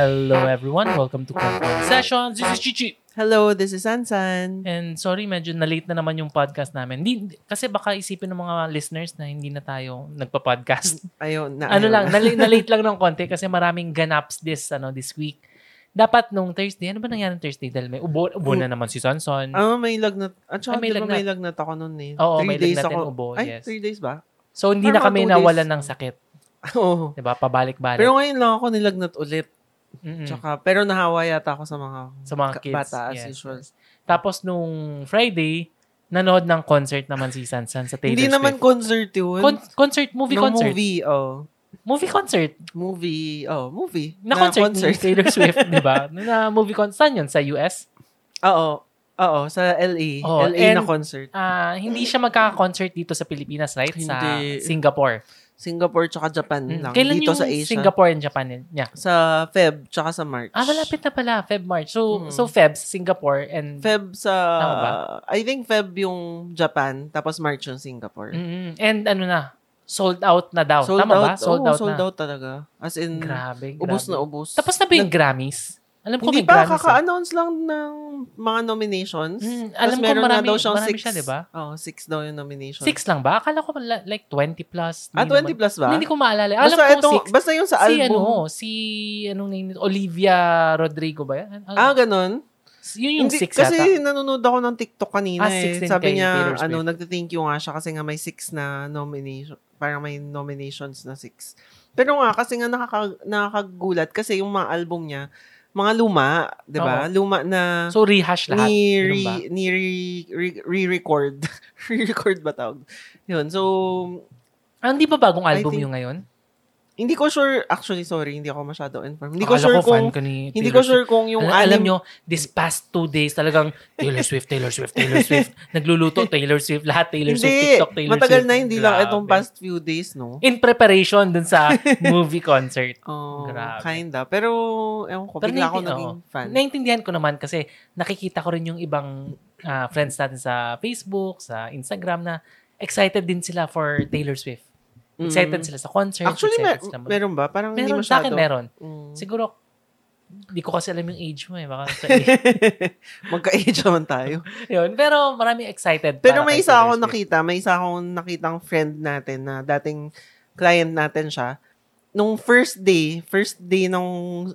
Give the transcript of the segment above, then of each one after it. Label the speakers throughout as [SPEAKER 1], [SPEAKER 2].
[SPEAKER 1] Hello everyone, welcome to Compound Sessions. This is Chichi.
[SPEAKER 2] Hello, this is Sansan.
[SPEAKER 1] And sorry, medyo na-late na naman yung podcast namin. Hindi, kasi baka isipin ng mga listeners na hindi na tayo nagpa-podcast.
[SPEAKER 2] Ayun, na
[SPEAKER 1] ano lang, na- na-late lang ng konti kasi maraming ganaps this ano this week. Dapat nung Thursday, ano ba nangyari nung Thursday? Dahil may ubo, ubo na naman si Sanson.
[SPEAKER 2] Ah, may lagnat. At
[SPEAKER 1] Ah,
[SPEAKER 2] saka,
[SPEAKER 1] may
[SPEAKER 2] di ba
[SPEAKER 1] lagnat.
[SPEAKER 2] may lagnat ako noon eh.
[SPEAKER 1] Oo,
[SPEAKER 2] three
[SPEAKER 1] may
[SPEAKER 2] days
[SPEAKER 1] lagnat
[SPEAKER 2] ako.
[SPEAKER 1] ubo,
[SPEAKER 2] Ay,
[SPEAKER 1] yes.
[SPEAKER 2] three days ba?
[SPEAKER 1] So hindi na
[SPEAKER 2] Parang
[SPEAKER 1] kami
[SPEAKER 2] mga two
[SPEAKER 1] nawalan ng sakit.
[SPEAKER 2] Oo.
[SPEAKER 1] 'Di ba? Pabalik-balik.
[SPEAKER 2] Pero ngayon lang ako nilagnat ulit.
[SPEAKER 1] Mm-mm.
[SPEAKER 2] Tsaka, pero nahawa yata ako sa mga,
[SPEAKER 1] sa mga kids.
[SPEAKER 2] bata as
[SPEAKER 1] yes.
[SPEAKER 2] usual.
[SPEAKER 1] Tapos nung Friday, nanood ng concert naman si Sansan sa Taylor
[SPEAKER 2] Hindi naman
[SPEAKER 1] Swift.
[SPEAKER 2] concert yun.
[SPEAKER 1] Con- concert, movie
[SPEAKER 2] No,
[SPEAKER 1] concert.
[SPEAKER 2] movie, oh.
[SPEAKER 1] Movie concert.
[SPEAKER 2] Movie, oh, movie.
[SPEAKER 1] Na, concert, ni Taylor Swift, di ba? Na movie concert. Saan yun? Sa US?
[SPEAKER 2] Oo. Oo, sa LA.
[SPEAKER 1] Oo,
[SPEAKER 2] LA na
[SPEAKER 1] and-
[SPEAKER 2] concert.
[SPEAKER 1] Ah, hindi siya magkaka-concert dito sa Pilipinas, right? Sa
[SPEAKER 2] Hindi.
[SPEAKER 1] Singapore.
[SPEAKER 2] Singapore tsaka Japan
[SPEAKER 1] Mm.
[SPEAKER 2] lang.
[SPEAKER 1] Kailan yung
[SPEAKER 2] Dito sa Asia.
[SPEAKER 1] Singapore and Japan niya?
[SPEAKER 2] Sa Feb tsaka sa March.
[SPEAKER 1] Ah, malapit na pala. Feb, March. So,
[SPEAKER 2] Mm.
[SPEAKER 1] so Feb, Singapore, and...
[SPEAKER 2] Feb sa...
[SPEAKER 1] Ba?
[SPEAKER 2] I think Feb yung Japan, tapos March yung Singapore.
[SPEAKER 1] Mm, and ano na, sold out na daw.
[SPEAKER 2] Sold
[SPEAKER 1] Tama
[SPEAKER 2] out.
[SPEAKER 1] ba? Sold
[SPEAKER 2] Oo,
[SPEAKER 1] out
[SPEAKER 2] sold
[SPEAKER 1] na.
[SPEAKER 2] out talaga. As in,
[SPEAKER 1] Grabe,
[SPEAKER 2] ubos
[SPEAKER 1] grabe.
[SPEAKER 2] na ubos.
[SPEAKER 1] Tapos na ba yung Grammys? Alam ko
[SPEAKER 2] Hindi
[SPEAKER 1] may
[SPEAKER 2] pa,
[SPEAKER 1] Grammys. eh.
[SPEAKER 2] kaka-announce lang ng mga nominations.
[SPEAKER 1] Mm,
[SPEAKER 2] Tapos
[SPEAKER 1] alam ko
[SPEAKER 2] meron
[SPEAKER 1] marami-
[SPEAKER 2] daw siyang
[SPEAKER 1] marami
[SPEAKER 2] six.
[SPEAKER 1] siya, di ba?
[SPEAKER 2] Oo, six daw yung nominations.
[SPEAKER 1] Six lang ba? Akala ko la- like 20 plus.
[SPEAKER 2] Ah,
[SPEAKER 1] Hindi
[SPEAKER 2] 20 plus ba?
[SPEAKER 1] Hindi ko maalala. Alam
[SPEAKER 2] Basta,
[SPEAKER 1] ko
[SPEAKER 2] ito,
[SPEAKER 1] six.
[SPEAKER 2] basta yung sa
[SPEAKER 1] si
[SPEAKER 2] album.
[SPEAKER 1] ano, si, anong name? Olivia Rodrigo ba yan?
[SPEAKER 2] Ah, ganun?
[SPEAKER 1] yun yung
[SPEAKER 2] Hindi,
[SPEAKER 1] six
[SPEAKER 2] kasi
[SPEAKER 1] yata.
[SPEAKER 2] nanonood ako ng TikTok kanina
[SPEAKER 1] Ah,
[SPEAKER 2] eh. Sabi niya, ano, nagte-thank you nga siya kasi nga may six na nomination. Parang may nominations na six. Pero nga, kasi nga nakaka, nakakagulat kasi yung mga album niya, mga luma, di ba? Luma na
[SPEAKER 1] So, rehash lahat.
[SPEAKER 2] ni, re, ni re, re- re-record. re-record ba tawag? Yun. So,
[SPEAKER 1] Ah, hindi ba bagong album
[SPEAKER 2] think-
[SPEAKER 1] yung ngayon?
[SPEAKER 2] Hindi ko sure, actually, sorry, hindi ako masyado informed. Hindi ko
[SPEAKER 1] Akala
[SPEAKER 2] sure
[SPEAKER 1] ko fan
[SPEAKER 2] kung,
[SPEAKER 1] ka ni
[SPEAKER 2] hindi ko sure kung
[SPEAKER 1] Alam,
[SPEAKER 2] yung
[SPEAKER 1] alam
[SPEAKER 2] anim-
[SPEAKER 1] nyo, this past two days talagang Taylor Swift, Taylor Swift, Taylor Swift. Nagluluto, Taylor Swift. Lahat Taylor Swift,
[SPEAKER 2] Hindi,
[SPEAKER 1] TikTok, Taylor
[SPEAKER 2] matagal
[SPEAKER 1] Swift.
[SPEAKER 2] na, hindi lang
[SPEAKER 1] Grabe.
[SPEAKER 2] itong past few days, no?
[SPEAKER 1] In preparation dun sa movie concert.
[SPEAKER 2] Oh,
[SPEAKER 1] Grabe.
[SPEAKER 2] kinda. Pero, ewan ko,
[SPEAKER 1] Pero
[SPEAKER 2] bigla ako naging
[SPEAKER 1] oo.
[SPEAKER 2] fan.
[SPEAKER 1] Naintindihan ko naman kasi nakikita ko rin yung ibang ah, friends natin sa Facebook, sa Instagram na excited din sila for Taylor Swift. Excited
[SPEAKER 2] Mm.
[SPEAKER 1] sila sa concert.
[SPEAKER 2] Actually, mer-
[SPEAKER 1] sila mag-
[SPEAKER 2] meron ba? Parang hindi
[SPEAKER 1] meron, sa
[SPEAKER 2] masyado.
[SPEAKER 1] akin meron.
[SPEAKER 2] Mm.
[SPEAKER 1] Siguro, hindi ko kasi alam yung age mo eh. Baka sa
[SPEAKER 2] Magka-age naman tayo.
[SPEAKER 1] Yun. Pero maraming excited.
[SPEAKER 2] Pero may isa
[SPEAKER 1] Taylor
[SPEAKER 2] ako
[SPEAKER 1] Swift.
[SPEAKER 2] nakita, may isa akong nakitang friend natin na dating client natin siya. Nung first day, first day nung,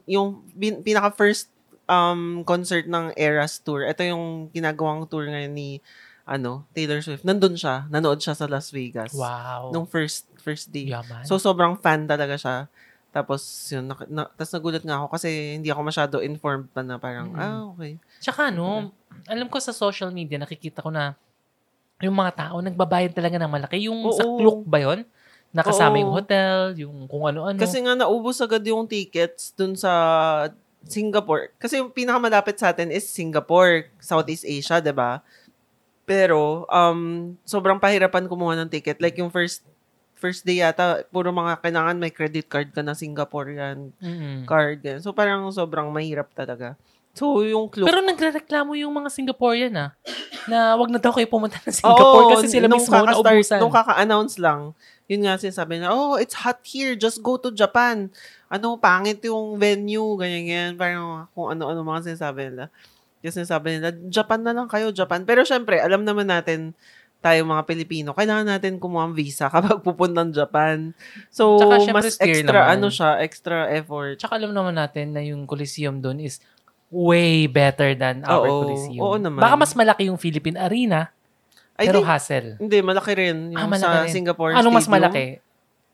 [SPEAKER 2] yung bin- pinaka first um, concert ng Eras Tour, ito yung ginagawang tour ngayon ni ano, Taylor Swift. Nandun siya, nanood siya sa Las Vegas.
[SPEAKER 1] Wow.
[SPEAKER 2] Nung first first day.
[SPEAKER 1] Yaman.
[SPEAKER 2] So, sobrang fan talaga siya. Tapos, yun, na, na, tapos nagulat nga ako kasi hindi ako masyado informed pa na parang,
[SPEAKER 1] Mm.
[SPEAKER 2] ah, okay.
[SPEAKER 1] Tsaka ano, alam ko sa social media, nakikita ko na yung mga tao nagbabayad talaga ng malaki. Yung sa
[SPEAKER 2] Oo.
[SPEAKER 1] Klook ba yun? Nakasama
[SPEAKER 2] Oo.
[SPEAKER 1] yung hotel, yung kung ano-ano.
[SPEAKER 2] Kasi nga, naubos agad yung tickets dun sa Singapore. Kasi yung pinakamalapit sa atin is Singapore, Southeast Asia, ba? Pero, um, sobrang pahirapan kumuha ng ticket. Like, yung first first day yata, puro mga kailangan may credit card ka na Singaporean
[SPEAKER 1] Mm-mm.
[SPEAKER 2] card. ganun. So, parang sobrang mahirap talaga. So, yung clue.
[SPEAKER 1] Pero nagre-reklamo yung mga Singaporean ah, na wag na daw kayo pumunta ng Singapore
[SPEAKER 2] Oo,
[SPEAKER 1] kasi sila
[SPEAKER 2] nung
[SPEAKER 1] mismo naubusan.
[SPEAKER 2] Nung kaka-announce lang, yun nga sinasabi na, oh, it's hot here, just go to Japan. Ano, pangit yung venue, ganyan, ganyan. Parang kung ano-ano mga sinasabi nila. Kasi sinasabi nila, Japan na lang kayo, Japan. Pero syempre, alam naman natin, tayo mga Pilipino, kailangan natin kumuha ng visa kapag pupuntang Japan. So,
[SPEAKER 1] Tsaka
[SPEAKER 2] mas extra,
[SPEAKER 1] naman.
[SPEAKER 2] ano siya, extra effort.
[SPEAKER 1] Tsaka alam naman natin na yung Coliseum doon is way better than our
[SPEAKER 2] Oo,
[SPEAKER 1] Coliseum.
[SPEAKER 2] oo naman.
[SPEAKER 1] Baka mas malaki yung Philippine Arena,
[SPEAKER 2] I
[SPEAKER 1] pero
[SPEAKER 2] think,
[SPEAKER 1] hassle.
[SPEAKER 2] hindi, malaki rin. Yung
[SPEAKER 1] Ah, malaki
[SPEAKER 2] sa
[SPEAKER 1] rin.
[SPEAKER 2] Singapore
[SPEAKER 1] Anong mas
[SPEAKER 2] Stadium.
[SPEAKER 1] malaki?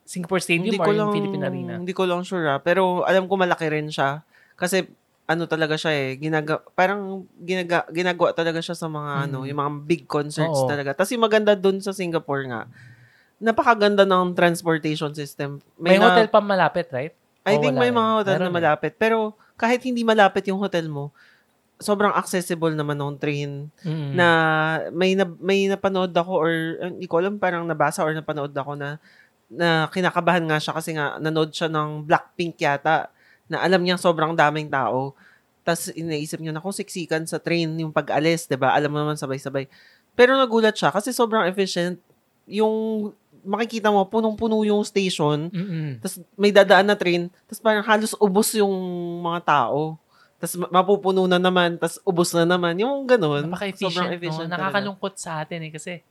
[SPEAKER 1] Singapore Stadium
[SPEAKER 2] Hindi
[SPEAKER 1] or
[SPEAKER 2] ko
[SPEAKER 1] yung
[SPEAKER 2] lang,
[SPEAKER 1] Philippine Arena?
[SPEAKER 2] Hindi ko lang sure ah. Pero alam ko malaki rin siya. Kasi ano talaga siya eh. Ginaga, parang ginaga, ginagawa talaga siya sa mga ano,
[SPEAKER 1] Mm.
[SPEAKER 2] yung mga big concerts
[SPEAKER 1] Oo.
[SPEAKER 2] talaga. Tapos yung maganda dun sa Singapore nga, napakaganda ng transportation system.
[SPEAKER 1] May,
[SPEAKER 2] na-
[SPEAKER 1] hotel pa malapit, right?
[SPEAKER 2] I
[SPEAKER 1] O
[SPEAKER 2] think may
[SPEAKER 1] eh?
[SPEAKER 2] mga hotel
[SPEAKER 1] Meron
[SPEAKER 2] na
[SPEAKER 1] eh.
[SPEAKER 2] malapit. Pero kahit hindi malapit yung hotel mo, sobrang accessible naman ng train
[SPEAKER 1] Mm.
[SPEAKER 2] na may na, may napanood ako or eh, hindi ko alam parang nabasa or napanood ako na na kinakabahan nga siya kasi nga nanood siya ng Blackpink yata na alam niya sobrang daming tao. Tapos iniisip niya na kung siksikan sa train yung pag-alis, 'di ba? Alam mo naman sabay-sabay. Pero nagulat siya kasi sobrang efficient yung makikita mo, punong-puno yung station,
[SPEAKER 1] Mm-mm.
[SPEAKER 2] tapos may dadaan na train, tapos parang halos ubos yung mga tao. Tapos ma- mapupuno na naman, tapos ubos na naman. Yung ganun.
[SPEAKER 1] Napaka-efficient.
[SPEAKER 2] efficient
[SPEAKER 1] no?
[SPEAKER 2] talaga.
[SPEAKER 1] Nakakalungkot sa atin eh. Kasi,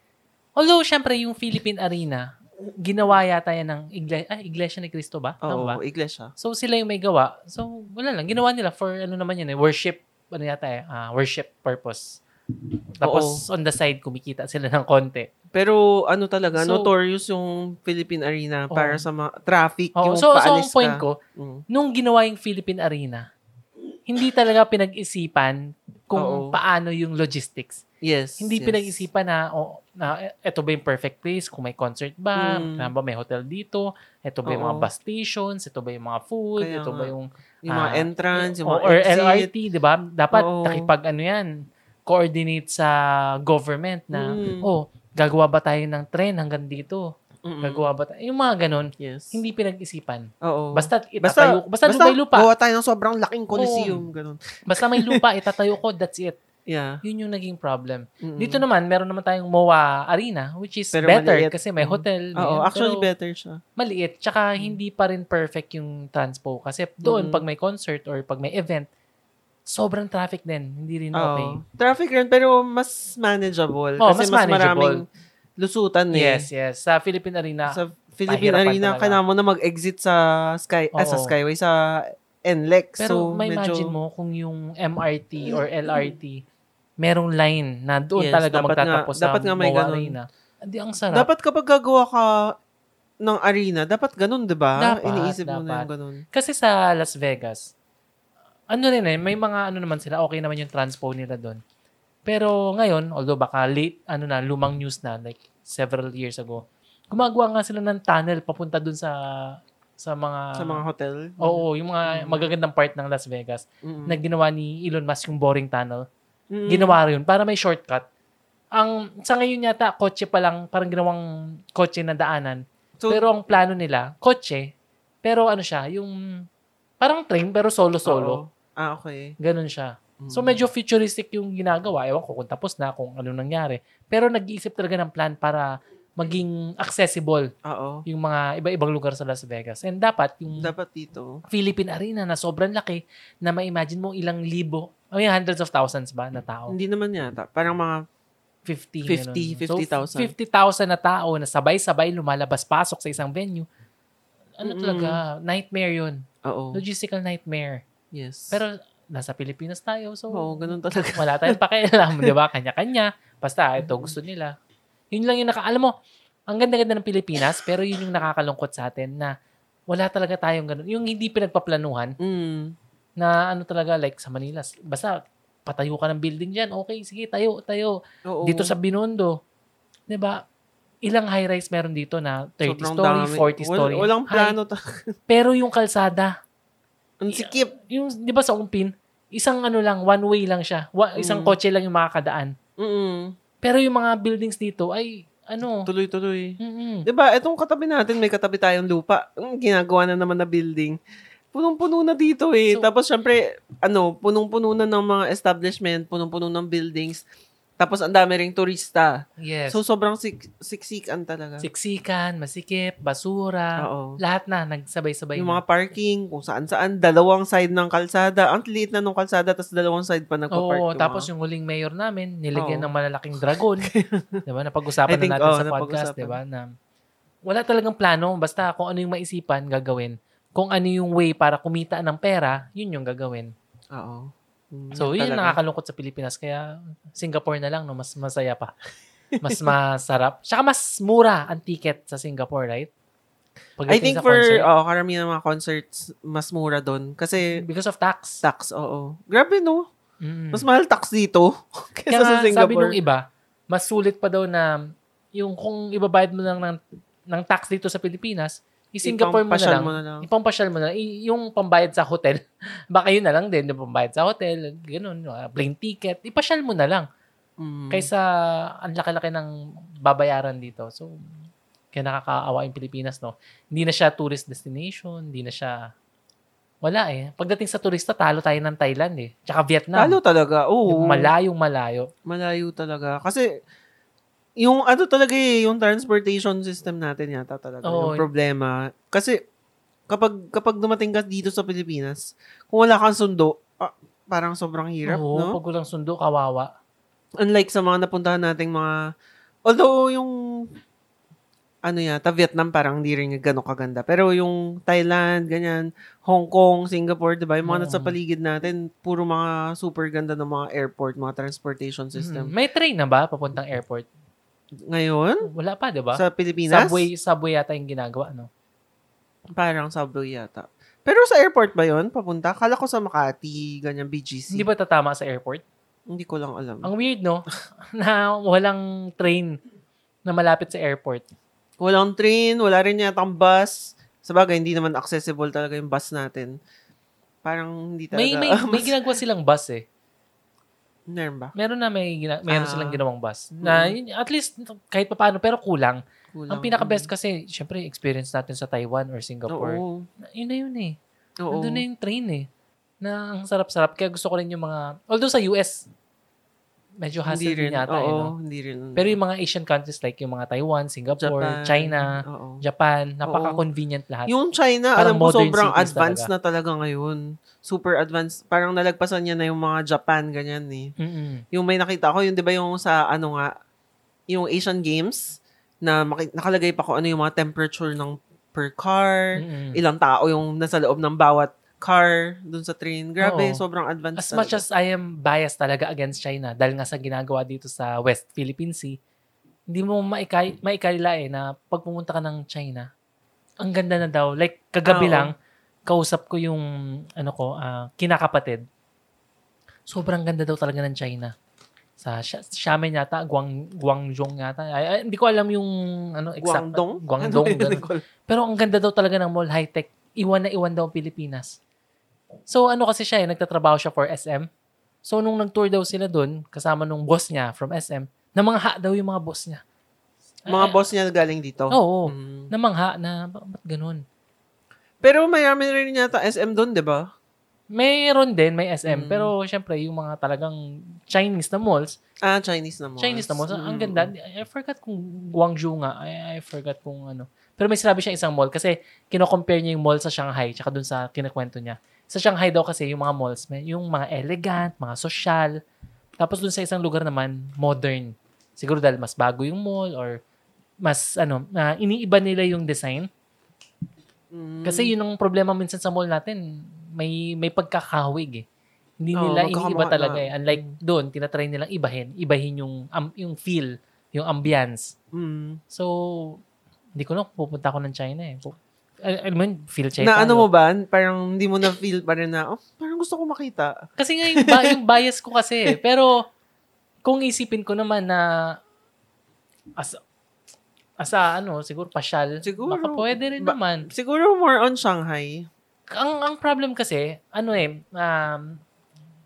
[SPEAKER 1] although, syempre, yung Philippine Arena, ginawa yata yan ng Igle- ah, Iglesia ni Cristo ba? Tama ba?
[SPEAKER 2] Oo, iglesia.
[SPEAKER 1] So, sila yung may gawa. So, wala lang. Ginawa nila for, ano naman yun eh, worship, ano yata eh, ah, worship purpose. Tapos, on the side, kumikita sila ng konti.
[SPEAKER 2] Pero ano talaga,
[SPEAKER 1] So-
[SPEAKER 2] notorious yung Philippine Arena
[SPEAKER 1] Oo.
[SPEAKER 2] para sa mga traffic,
[SPEAKER 1] Oo,
[SPEAKER 2] yung
[SPEAKER 1] so, so, ang point
[SPEAKER 2] ka.
[SPEAKER 1] ko,
[SPEAKER 2] Mm.
[SPEAKER 1] nung ginawa yung Philippine Arena, hindi talaga pinag-isipan kung
[SPEAKER 2] Oo.
[SPEAKER 1] paano yung logistics.
[SPEAKER 2] Yes.
[SPEAKER 1] Hindi
[SPEAKER 2] yes.
[SPEAKER 1] pinag-isipan na, oh, na ito ba yung perfect place, kung may concert ba,
[SPEAKER 2] Mm.
[SPEAKER 1] ba may hotel dito, ito ba yung mga bus stations, ito ba yung mga food,
[SPEAKER 2] Kaya
[SPEAKER 1] ito ba yung
[SPEAKER 2] Yung mga
[SPEAKER 1] ah,
[SPEAKER 2] entrance, yung
[SPEAKER 1] o-
[SPEAKER 2] mga
[SPEAKER 1] or
[SPEAKER 2] exit.
[SPEAKER 1] LRT, di ba? Dapat
[SPEAKER 2] Oo.
[SPEAKER 1] nakipag ano yan, coordinate sa government na,
[SPEAKER 2] Mm.
[SPEAKER 1] oh, gagawa ba tayo ng tren hanggang dito?
[SPEAKER 2] Mm-mm.
[SPEAKER 1] Gagawa ba tayo? Yung mga ganun,
[SPEAKER 2] Yes.
[SPEAKER 1] hindi pinag-isipan.
[SPEAKER 2] Oo.
[SPEAKER 1] Basta
[SPEAKER 2] basta,
[SPEAKER 1] itatayo, basta,
[SPEAKER 2] basta
[SPEAKER 1] may lupa.
[SPEAKER 2] gawa tayo ng sobrang laking coliseum. Ganun.
[SPEAKER 1] Basta may lupa, itatayo ko, that's it.
[SPEAKER 2] Yeah.
[SPEAKER 1] Yun yung naging problem.
[SPEAKER 2] Mm-mm.
[SPEAKER 1] Dito naman, meron naman tayong MOA Arena, which is
[SPEAKER 2] Pero
[SPEAKER 1] better
[SPEAKER 2] maliit.
[SPEAKER 1] kasi may hotel. may
[SPEAKER 2] Oo,
[SPEAKER 1] yan,
[SPEAKER 2] actually
[SPEAKER 1] pero
[SPEAKER 2] better siya.
[SPEAKER 1] Maliit. Tsaka hindi pa rin perfect yung transpo. Kasi doon,
[SPEAKER 2] Mm.
[SPEAKER 1] pag may concert or pag may event, sobrang traffic din. Hindi rin
[SPEAKER 2] Oo.
[SPEAKER 1] okay.
[SPEAKER 2] Traffic rin, pero mas manageable.
[SPEAKER 1] Oh,
[SPEAKER 2] kasi
[SPEAKER 1] mas
[SPEAKER 2] mas,
[SPEAKER 1] manageable.
[SPEAKER 2] maraming lusutan eh.
[SPEAKER 1] Yes, yes. Sa Philippine Arena,
[SPEAKER 2] Sa Philippine Arena,
[SPEAKER 1] talaga.
[SPEAKER 2] kailangan mo na mag-exit sa Sky, ah, sa. Skyway, sa NLEX.
[SPEAKER 1] pero
[SPEAKER 2] so,
[SPEAKER 1] may
[SPEAKER 2] medyo,
[SPEAKER 1] imagine mo kung yung MRT or LRT, merong line na doon
[SPEAKER 2] Yes,
[SPEAKER 1] talaga
[SPEAKER 2] dapat
[SPEAKER 1] magtatapos
[SPEAKER 2] nga-
[SPEAKER 1] sa
[SPEAKER 2] dapat nga may ganun.
[SPEAKER 1] Arena. Hindi, ang sarap.
[SPEAKER 2] Dapat kapag gagawa ka ng arena, dapat ganun, di ba?
[SPEAKER 1] Dapat,
[SPEAKER 2] Iniisip mo na
[SPEAKER 1] dapat.
[SPEAKER 2] yung ganun.
[SPEAKER 1] Kasi sa Las Vegas, ano rin eh, may mga ano naman sila, okay naman yung transpo nila doon. Pero ngayon, although baka late, ano na, lumang news na, like several years ago, gumagawa nga sila ng tunnel papunta doon sa sa mga
[SPEAKER 2] Sa mga hotel.
[SPEAKER 1] Oo, yung mga magagandang part ng Las Vegas
[SPEAKER 2] Mm.
[SPEAKER 1] na ginawa ni Elon Musk yung boring tunnel.
[SPEAKER 2] Mm.
[SPEAKER 1] Ginawa rin para may shortcut. Ang sa ngayon yata kotse pa lang parang ginawang kotse na daanan.
[SPEAKER 2] So,
[SPEAKER 1] pero ang plano nila, kotse, pero ano siya, yung parang train pero solo-solo.
[SPEAKER 2] oo. Ah, okay.
[SPEAKER 1] Ganun siya. So
[SPEAKER 2] Mm.
[SPEAKER 1] medyo futuristic yung ginagawa. Ewan ko kung tapos na, kung ano nangyari. Pero nag-iisip talaga ng plan para maging accessible
[SPEAKER 2] Oo.
[SPEAKER 1] yung mga iba-ibang lugar sa Las Vegas. And dapat yung
[SPEAKER 2] Dapat dito.
[SPEAKER 1] Philippine Arena na sobrang laki na ma-imagine mo ilang libo, I mean, hundreds of thousands ba na tao?
[SPEAKER 2] Hindi naman yata. Parang mga
[SPEAKER 1] 50.
[SPEAKER 2] 50,
[SPEAKER 1] ganun.
[SPEAKER 2] 50,000.
[SPEAKER 1] So, 50,000 na tao na sabay-sabay lumalabas-pasok sa isang venue. Ano
[SPEAKER 2] Mm-mm.
[SPEAKER 1] talaga, nightmare yun.
[SPEAKER 2] Oo.
[SPEAKER 1] Logistical nightmare.
[SPEAKER 2] Yes.
[SPEAKER 1] Pero nasa Pilipinas tayo, so
[SPEAKER 2] Oo, ganun talaga.
[SPEAKER 1] wala tayong pakialam, di ba? Kanya-kanya. Basta, ito gusto nila. Yun lang yung naka... Alam mo, ang ganda-ganda ng Pilipinas, pero yun yung nakakalungkot sa atin na wala talaga tayong ganun. Yung hindi pinagpaplanuhan,
[SPEAKER 2] Mm.
[SPEAKER 1] na ano talaga, like sa Manila, basta patayo ka ng building dyan, okay, sige, tayo, tayo.
[SPEAKER 2] Oo.
[SPEAKER 1] Dito sa Binondo, di ba? Ilang high-rise meron dito na 30
[SPEAKER 2] Sobrang
[SPEAKER 1] story,
[SPEAKER 2] dami.
[SPEAKER 1] 40 story.
[SPEAKER 2] Wal- walang plano. ta-
[SPEAKER 1] Pero yung kalsada,
[SPEAKER 2] Ang sikip.
[SPEAKER 1] yung, di ba sa Umpin, isang ano lang, one way lang siya. Wa- isang
[SPEAKER 2] Mm.
[SPEAKER 1] kotse lang yung makakadaan.
[SPEAKER 2] Mm.
[SPEAKER 1] Pero yung mga buildings dito ay, ano,
[SPEAKER 2] Tuloy-tuloy.
[SPEAKER 1] mm
[SPEAKER 2] Diba, itong katabi natin, may katabi tayong lupa. Ang ginagawa na naman na building. Punong-puno na dito eh.
[SPEAKER 1] So-
[SPEAKER 2] Tapos syempre, ano, punong-puno na ng mga establishment, punong-puno ng buildings. Tapos ang dami ring turista.
[SPEAKER 1] yes.
[SPEAKER 2] So sobrang sik- siksikan talaga.
[SPEAKER 1] Siksikan, masikip, basura,
[SPEAKER 2] Oo.
[SPEAKER 1] lahat na, nagsabay-sabay
[SPEAKER 2] Yung
[SPEAKER 1] na.
[SPEAKER 2] mga parking, kung saan-saan, dalawang side ng kalsada. Ang liit na ng kalsada, tapos dalawang side pa nagpa-park.
[SPEAKER 1] Oo,
[SPEAKER 2] yung
[SPEAKER 1] tapos
[SPEAKER 2] mga-
[SPEAKER 1] yung huling mayor namin, niligyan
[SPEAKER 2] Oo.
[SPEAKER 1] ng malalaking dragon. 'Di ba? Napag-usapan
[SPEAKER 2] think,
[SPEAKER 1] na natin
[SPEAKER 2] oo,
[SPEAKER 1] sa podcast. 'di ba? Na wala talagang plano, basta kung ano yung maisipan, gagawin. Kung ano yung way para kumita ng pera, yun yung gagawin.
[SPEAKER 2] Oo. Mm,
[SPEAKER 1] So, yun
[SPEAKER 2] talaga.
[SPEAKER 1] nakakalungkot sa Pilipinas. Kaya, Singapore na lang, no? Mas masaya pa. Mas masarap. Tsaka mas mura ang ticket sa Singapore, right? Pagdating
[SPEAKER 2] I think for,
[SPEAKER 1] concert.
[SPEAKER 2] oh, karamihan ng mga concerts, mas mura doon. Kasi,
[SPEAKER 1] Because of tax.
[SPEAKER 2] tax, oo. Grabe, no?
[SPEAKER 1] Mm.
[SPEAKER 2] Mas mahal tax dito
[SPEAKER 1] Kaya
[SPEAKER 2] kaysa sa
[SPEAKER 1] nga, sabi nung
[SPEAKER 2] Singapore.
[SPEAKER 1] iba, mas sulit pa daw na yung kung ibabayad mo lang ng, ng tax dito sa Pilipinas, i-Singapore mo na lang.
[SPEAKER 2] mo na lang.
[SPEAKER 1] Ipampasyal mo na lang. Yung pambayad sa hotel, baka yun na lang din, yung pambayad sa hotel, ganun, uh, plane ticket, ipasyal mo na lang.
[SPEAKER 2] Mm.
[SPEAKER 1] Kaysa ang laki-laki ng babayaran dito. So, kaya nakakaawa yung Pilipinas, no? Hindi na siya tourist destination, hindi na siya... Wala eh. Pagdating sa turista, talo tayo ng Thailand eh. Tsaka Vietnam.
[SPEAKER 2] Talo talaga. Oo.
[SPEAKER 1] Yung malayong malayo.
[SPEAKER 2] Malayo talaga. Kasi, yung ano talaga eh, yung transportation system natin yata talaga
[SPEAKER 1] Oo.
[SPEAKER 2] yung problema. Kasi kapag kapag dumating ka dito sa Pilipinas, kung wala kang sundo, ah, parang sobrang hirap,
[SPEAKER 1] Oo,
[SPEAKER 2] no?
[SPEAKER 1] pag walang sundo, kawawa.
[SPEAKER 2] Unlike sa mga napuntahan nating mga although yung ano yata, Vietnam parang hindi rin gano'ng kaganda. Pero yung Thailand, ganyan, Hong Kong, Singapore, di ba? Yung mga
[SPEAKER 1] Oo.
[SPEAKER 2] nasa paligid natin, puro mga super ganda ng mga airport, mga transportation
[SPEAKER 1] Mm.
[SPEAKER 2] system.
[SPEAKER 1] May train na ba papuntang airport?
[SPEAKER 2] Ngayon,
[SPEAKER 1] Wala pa, di ba?
[SPEAKER 2] sa Pilipinas,
[SPEAKER 1] Subway, subway yata yung ginagawa, no?
[SPEAKER 2] parang subway yata. Pero sa airport ba yon papunta? Kala ko sa Makati, ganyan, BGC.
[SPEAKER 1] Hindi ba tatama sa airport?
[SPEAKER 2] Hindi ko lang alam.
[SPEAKER 1] Ang weird, no? na walang train na malapit sa airport.
[SPEAKER 2] Walang train, wala rin yata ang bus. Sa bagay, hindi naman accessible talaga yung bus natin. Parang hindi talaga.
[SPEAKER 1] May, may, may ginagawa silang bus eh.
[SPEAKER 2] Meron ba?
[SPEAKER 1] Meron na may gina- meron
[SPEAKER 2] Ah.
[SPEAKER 1] silang ginawang bus. Na yun, at least kahit pa paano pero kulang.
[SPEAKER 2] Kulang.
[SPEAKER 1] Ang pinaka-best kasi, syempre, experience natin sa Taiwan or Singapore.
[SPEAKER 2] Oo.
[SPEAKER 1] Yun na yun eh.
[SPEAKER 2] Oo.
[SPEAKER 1] Nandun na yung train eh. Na ang sarap-sarap. Kaya gusto ko rin yung mga, although sa US, medyo hassle
[SPEAKER 2] Hindi rin.
[SPEAKER 1] yata
[SPEAKER 2] Oo,
[SPEAKER 1] eh. No?
[SPEAKER 2] hindi rin.
[SPEAKER 1] Pero yung mga Asian countries like yung mga Taiwan, Singapore,
[SPEAKER 2] Japan.
[SPEAKER 1] China,
[SPEAKER 2] Oo.
[SPEAKER 1] Japan, napaka-convenient lahat.
[SPEAKER 2] Yung China,
[SPEAKER 1] Parang
[SPEAKER 2] alam
[SPEAKER 1] modern
[SPEAKER 2] sobrang advanced
[SPEAKER 1] talaga.
[SPEAKER 2] na talaga ngayon. Super advanced. Parang nalagpasan niya na yung mga Japan, ganyan eh.
[SPEAKER 1] Mm-mm.
[SPEAKER 2] Yung may nakita ko, yung di ba yung sa ano nga, yung Asian Games, na maki- nakalagay pa ko ano yung mga temperature ng per car,
[SPEAKER 1] Mm-mm.
[SPEAKER 2] ilang tao yung nasa loob ng bawat car dun sa train. Grabe,
[SPEAKER 1] Oo.
[SPEAKER 2] sobrang advanced.
[SPEAKER 1] As much
[SPEAKER 2] talaga.
[SPEAKER 1] as I am biased talaga against China dahil nga sa ginagawa dito sa West Philippine Sea, hindi mo maikay, maikalila eh na pag pumunta ka ng China, ang ganda na daw. Like, kagabi
[SPEAKER 2] Oo.
[SPEAKER 1] lang, kausap ko yung, ano ko, ah, kinakapatid. Sobrang ganda daw talaga ng China. Sa Xiamen yata, Guang, Guangzhou yata. Ay, ay, hindi ko alam yung, ano, exact.
[SPEAKER 2] Guangdong?
[SPEAKER 1] Guangdong.
[SPEAKER 2] Ano.
[SPEAKER 1] Pero ang ganda daw talaga ng mall, high-tech. Iwan na iwan daw ang Pilipinas. So ano kasi siya eh, nagtatrabaho siya for SM. So nung nag-tour daw sila doon, kasama nung boss niya from SM, namangha daw yung mga boss niya.
[SPEAKER 2] Mga
[SPEAKER 1] Ah,
[SPEAKER 2] boss niya galing dito.
[SPEAKER 1] Oo,
[SPEAKER 2] Mm.
[SPEAKER 1] namangha na, ba- ba't ganun?
[SPEAKER 2] Pero mayroon rin yata SM doon, di ba?
[SPEAKER 1] Mayroon din, may SM,
[SPEAKER 2] Mm.
[SPEAKER 1] pero syempre yung mga talagang Chinese na malls,
[SPEAKER 2] Ah, Chinese na malls.
[SPEAKER 1] Chinese na malls, ang
[SPEAKER 2] Mm.
[SPEAKER 1] ganda. I, I forgot kung Guangzhou nga, I, I forgot kung ano. Pero may sinabi siya isang mall kasi kino-compare niya yung mall sa Shanghai tsaka dun sa kinakwento niya. Sa Shanghai daw kasi yung mga malls, may, yung mga elegant, mga social. Tapos dun sa isang lugar naman, modern. Siguro dahil mas bago yung mall or mas ano, na iniiba nila yung design.
[SPEAKER 2] Mm.
[SPEAKER 1] Kasi yun ang problema minsan sa mall natin, may may pagkakahawig eh. Hindi
[SPEAKER 2] Oo,
[SPEAKER 1] nila iniiba talaga
[SPEAKER 2] na.
[SPEAKER 1] eh. Unlike doon, tinatry nilang ibahin, ibahin yung am- yung feel, yung ambience.
[SPEAKER 2] Mm.
[SPEAKER 1] So, hindi ko na pupunta ako ng China eh. I, I mean, feel check
[SPEAKER 2] Na ano mo ba? Parang hindi mo na feel pa rin na, oh, parang gusto ko makita.
[SPEAKER 1] Kasi nga yung, ba- yung bias ko kasi eh. Pero, kung isipin ko naman na as as a, ano, siguro pasyal,
[SPEAKER 2] Siguro.
[SPEAKER 1] baka pwede rin
[SPEAKER 2] Ba-
[SPEAKER 1] naman.
[SPEAKER 2] Siguro more on Shanghai.
[SPEAKER 1] ang ang problem kasi, ano eh, um,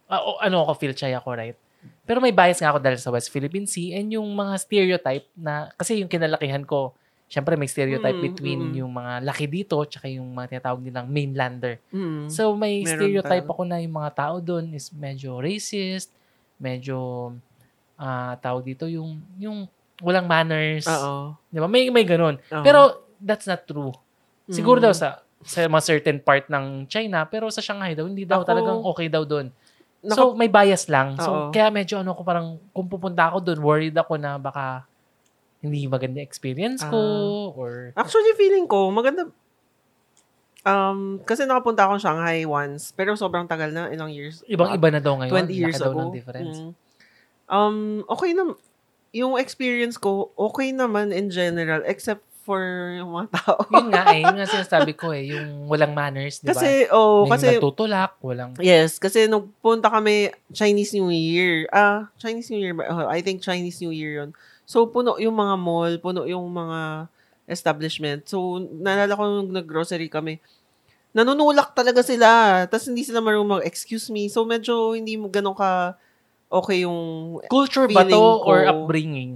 [SPEAKER 1] o- ano ako, feel shy ako, right? Pero may bias nga ako dahil sa West Philippine Sea and yung mga stereotype na, kasi yung kinalakihan ko, syempre may stereotype
[SPEAKER 2] Mm,
[SPEAKER 1] between
[SPEAKER 2] mm.
[SPEAKER 1] yung mga laki dito tsaka yung mga tinatawag nilang mainlander.
[SPEAKER 2] Mm.
[SPEAKER 1] So may stereotype
[SPEAKER 2] tayo.
[SPEAKER 1] ako na yung mga tao doon is medyo racist, medyo ah tawag dito yung yung walang manners.
[SPEAKER 2] Oo.
[SPEAKER 1] 'Di ba? May may ganun.
[SPEAKER 2] Oo.
[SPEAKER 1] Pero that's not true. Siguro
[SPEAKER 2] Mm.
[SPEAKER 1] daw sa sa mga certain part ng China, pero sa Shanghai daw hindi daw
[SPEAKER 2] Ako-
[SPEAKER 1] talagang okay daw doon.
[SPEAKER 2] Naka-
[SPEAKER 1] so may bias lang. So
[SPEAKER 2] Oo.
[SPEAKER 1] kaya medyo ano ko parang kung pupunta ako doon, worried ako na baka hindi maganda experience ko
[SPEAKER 2] Ah.
[SPEAKER 1] or
[SPEAKER 2] Actually, feeling ko, maganda. Um, kasi nakapunta ako Shanghai once, pero sobrang tagal na, ilang years.
[SPEAKER 1] ibang iba na daw ngayon.
[SPEAKER 2] 20 years ago.
[SPEAKER 1] ng difference.
[SPEAKER 2] Mm. Um, okay na, yung experience ko, okay naman in general, except for yung mga tao.
[SPEAKER 1] yun nga eh, yun nga sinasabi ko eh, yung walang manners, di ba?
[SPEAKER 2] kasi, oh,
[SPEAKER 1] May
[SPEAKER 2] kasi,
[SPEAKER 1] natutulak, walang...
[SPEAKER 2] yes, kasi nung punta kami Chinese New Year, ah, Chinese New Year ba? Oh, I think Chinese New Year yun. So, puno yung mga mall, puno yung mga establishment. So, naalala ko nung nag-grocery kami, nanunulak talaga sila. Tapos hindi sila marunong mag-excuse me. So, medyo hindi mo ganun ka okay yung
[SPEAKER 1] Culture ba to
[SPEAKER 2] feeling
[SPEAKER 1] or
[SPEAKER 2] ko-
[SPEAKER 1] upbringing?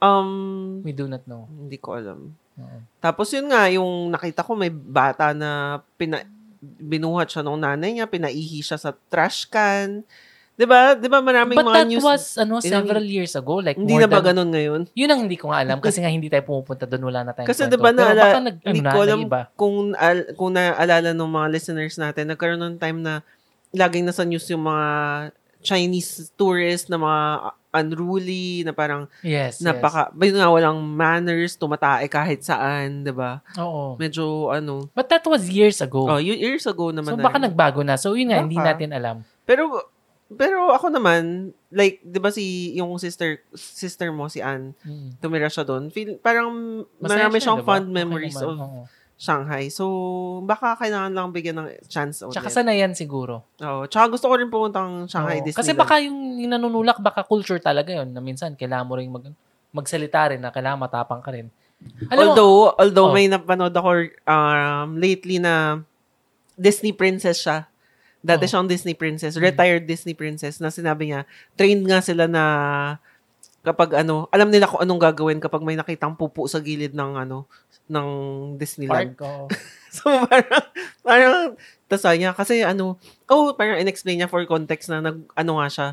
[SPEAKER 2] um
[SPEAKER 1] We do not know.
[SPEAKER 2] hindi ko alam.
[SPEAKER 1] Oo.
[SPEAKER 2] Tapos yun nga, yung nakita ko may bata na pina, binuhat siya ng nanay niya, pinaihi siya sa trash can. 'Di ba? 'Di ba maraming
[SPEAKER 1] But
[SPEAKER 2] mga
[SPEAKER 1] that
[SPEAKER 2] news
[SPEAKER 1] was ano several years ago. Like
[SPEAKER 2] hindi na ba
[SPEAKER 1] than,
[SPEAKER 2] ganun ngayon?
[SPEAKER 1] Yun ang hindi ko nga alam kasi nga hindi tayo pumupunta doon. Wala na tayong
[SPEAKER 2] Kasi. 'di ba
[SPEAKER 1] Pero
[SPEAKER 2] naala,
[SPEAKER 1] baka nag, ano
[SPEAKER 2] hindi
[SPEAKER 1] na,
[SPEAKER 2] ko alam kung al, kung naalala ng mga listeners natin, nagkaroon ng time na laging nasa news yung mga Chinese tourists na mga unruly, na parang
[SPEAKER 1] Yes,
[SPEAKER 2] napaka, yun nga, walang manners, tumatae kahit saan, 'di ba?
[SPEAKER 1] yes. Oo.
[SPEAKER 2] Medyo ano,
[SPEAKER 1] But that was years ago.
[SPEAKER 2] oh, years ago naman
[SPEAKER 1] so
[SPEAKER 2] na
[SPEAKER 1] baka
[SPEAKER 2] rin.
[SPEAKER 1] nagbago na. So yun nga, hindi
[SPEAKER 2] Baka.
[SPEAKER 1] natin alam.
[SPEAKER 2] Pero pero ako naman, like, 'di ba si yung sister sister mo si Anne,
[SPEAKER 1] Mm.
[SPEAKER 2] tumira siya doon. Feel parang
[SPEAKER 1] Masaya
[SPEAKER 2] marami
[SPEAKER 1] siya,
[SPEAKER 2] siyang
[SPEAKER 1] diba?
[SPEAKER 2] fond
[SPEAKER 1] Okay
[SPEAKER 2] memories
[SPEAKER 1] naman,
[SPEAKER 2] of
[SPEAKER 1] oo.
[SPEAKER 2] Shanghai. So, baka kailangan lang bigyan ng chance ulit.
[SPEAKER 1] Tsaka sanayan siguro.
[SPEAKER 2] Oo. Tsaka gusto ko rin pumuntang
[SPEAKER 1] Oo.
[SPEAKER 2] Shanghai Disneyland.
[SPEAKER 1] Kasi baka yung, yung nanunulak, baka culture talaga yun. Na minsan, kailangan mo rin mag, magsalita rin na kailangan matapang ka rin. Alam mo,
[SPEAKER 2] although, although
[SPEAKER 1] Oh.
[SPEAKER 2] may napanood ako um, lately na Disney princess siya.
[SPEAKER 1] Oh.
[SPEAKER 2] Dati siyang Disney princess, retired Disney princess na sinabi niya, trained nga sila na kapag ano, alam nila kung anong gagawin kapag may nakitang pupo sa gilid ng ano, ng Disneyland.
[SPEAKER 1] park.
[SPEAKER 2] So, parang, parang, tas niya, kasi ano, oh, parang in-explain niya for context na nag, ano nga siya,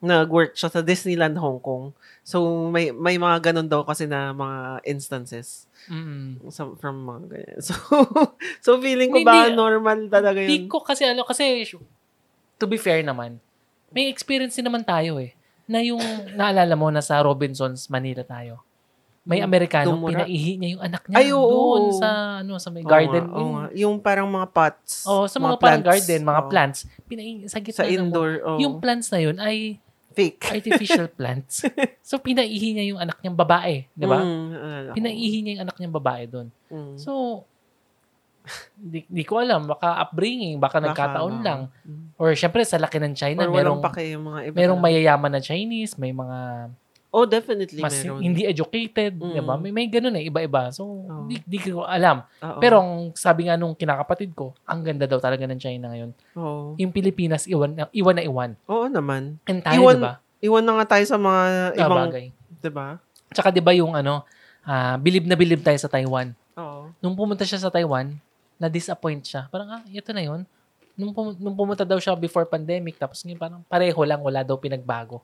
[SPEAKER 2] nag-work siya sa Disneyland Hong Kong. So, may, may mga ganun daw kasi na mga instances
[SPEAKER 1] Mm.
[SPEAKER 2] sa, from mga ganyan. So, so feeling ko
[SPEAKER 1] Hindi,
[SPEAKER 2] ba normal talaga yun?
[SPEAKER 1] ko kasi ano, kasi to be fair naman, may experience din naman tayo eh. Na yung naalala mo na sa Robinsons, Manila tayo. May
[SPEAKER 2] Hmm,
[SPEAKER 1] Amerikano,
[SPEAKER 2] Dumura.
[SPEAKER 1] pinaihi niya yung anak niya
[SPEAKER 2] Ay, oo.
[SPEAKER 1] doon sa, ano, sa may
[SPEAKER 2] Oo
[SPEAKER 1] garden.
[SPEAKER 2] oo
[SPEAKER 1] yung,
[SPEAKER 2] nga. Yung parang mga pots.
[SPEAKER 1] oh, sa mga, parang
[SPEAKER 2] plants.
[SPEAKER 1] garden, mga
[SPEAKER 2] Oo.
[SPEAKER 1] plants. Pinaihi, sa gitna
[SPEAKER 2] Sa indoor. oo.
[SPEAKER 1] Yung plants na yun ay
[SPEAKER 2] fake.
[SPEAKER 1] artificial plants. So, pinaihi niya yung anak niyang babae. Di ba?
[SPEAKER 2] Mm, alala ko.
[SPEAKER 1] Pinaihi niya yung anak niyang babae doon.
[SPEAKER 2] Mm.
[SPEAKER 1] So, di, di ko alam. Baka upbringing, baka,
[SPEAKER 2] Baka,
[SPEAKER 1] nagkataon
[SPEAKER 2] no.
[SPEAKER 1] lang.
[SPEAKER 2] Mm.
[SPEAKER 1] Or syempre, sa laki ng China,
[SPEAKER 2] Or
[SPEAKER 1] merong,
[SPEAKER 2] pake yung mga iba.
[SPEAKER 1] merong mayayaman na Chinese, may mga
[SPEAKER 2] Oh, definitely
[SPEAKER 1] mas
[SPEAKER 2] meron.
[SPEAKER 1] hindi educated,
[SPEAKER 2] Mm.
[SPEAKER 1] di ba? May, may ganun eh, iba-iba. So, di, di ko alam.
[SPEAKER 2] Oo.
[SPEAKER 1] Pero ang sabi nga nung kinakapatid ko, ang ganda daw talaga ng China ngayon.
[SPEAKER 2] Oo.
[SPEAKER 1] Yung Pilipinas, iwan na iwan. Na iwan.
[SPEAKER 2] Oo naman.
[SPEAKER 1] And tayo,
[SPEAKER 2] Iwan-
[SPEAKER 1] di ba?
[SPEAKER 2] Iwan na nga tayo sa mga
[SPEAKER 1] Ah,
[SPEAKER 2] ibang,
[SPEAKER 1] bagay.
[SPEAKER 2] di ba?
[SPEAKER 1] Tsaka di ba yung ano, ah, bilib na bilib tayo sa Taiwan.
[SPEAKER 2] Oo.
[SPEAKER 1] Nung pumunta siya sa Taiwan, na-disappoint siya. Parang, ah, ito na yun. Nung, pum- nung pumunta daw siya before pandemic, tapos ngayon parang pareho lang, wala daw pinagbago.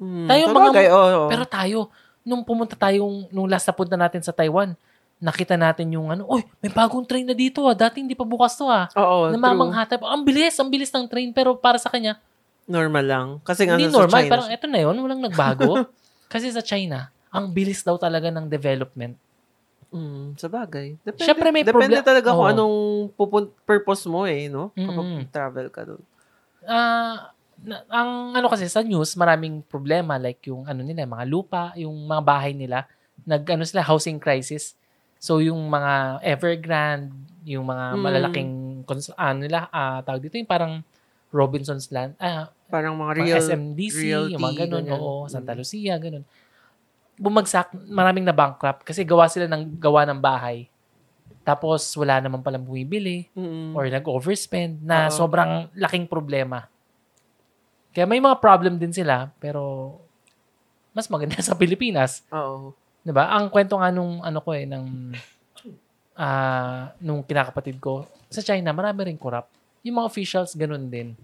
[SPEAKER 2] Mm,
[SPEAKER 1] Tayo
[SPEAKER 2] sa
[SPEAKER 1] mga-
[SPEAKER 2] oo, oo.
[SPEAKER 1] Pero tayo, nung pumunta tayong, nung last na punta natin sa Taiwan, nakita natin yung ano, oy, may bagong train na dito ah. Dati hindi pa bukas to ah.
[SPEAKER 2] Oo.
[SPEAKER 1] Namamangha tayo. Ang bilis, ang bilis ng train. Pero para sa kanya,
[SPEAKER 2] Normal lang. Kasi nga
[SPEAKER 1] hindi normal.
[SPEAKER 2] China
[SPEAKER 1] Parang eto na yun, walang nagbago. Kasi sa China, ang bilis daw talaga ng development.
[SPEAKER 2] Mm, sa bagay. Depende,
[SPEAKER 1] Siyempre may
[SPEAKER 2] depende talaga kung
[SPEAKER 1] Oo.
[SPEAKER 2] anong pupun- purpose mo eh, no? Kapag
[SPEAKER 1] Mm-mm.
[SPEAKER 2] travel ka doon.
[SPEAKER 1] Ah, na- ang ano kasi sa news, maraming problema like yung ano nila, mga lupa, yung mga bahay nila, nag ano sila housing crisis. So yung mga Evergrande, yung mga
[SPEAKER 2] Mm.
[SPEAKER 1] malalaking ano nila, ah, tawag dito yung parang Robinson's Land, ah,
[SPEAKER 2] Parang mga
[SPEAKER 1] Real,
[SPEAKER 2] real,
[SPEAKER 1] SMDC,
[SPEAKER 2] realty,
[SPEAKER 1] yung mga ganun,
[SPEAKER 2] ganyan.
[SPEAKER 1] oo, Santa
[SPEAKER 2] Mm.
[SPEAKER 1] Lucia, ganun. Bumagsak, maraming na bankrupt kasi gawa sila ng gawa ng bahay. Tapos wala naman palang bumibili
[SPEAKER 2] Mm.
[SPEAKER 1] or nag-overspend na
[SPEAKER 2] Oo.
[SPEAKER 1] sobrang laking problema. Kaya may mga problem din sila, pero mas maganda sa Pilipinas.
[SPEAKER 2] Oo.
[SPEAKER 1] 'Di ba? Ang kwento nga nung ano ko eh ng ah nung kinakapatid ko sa China, marami rin corrupt. Yung mga officials ganun din.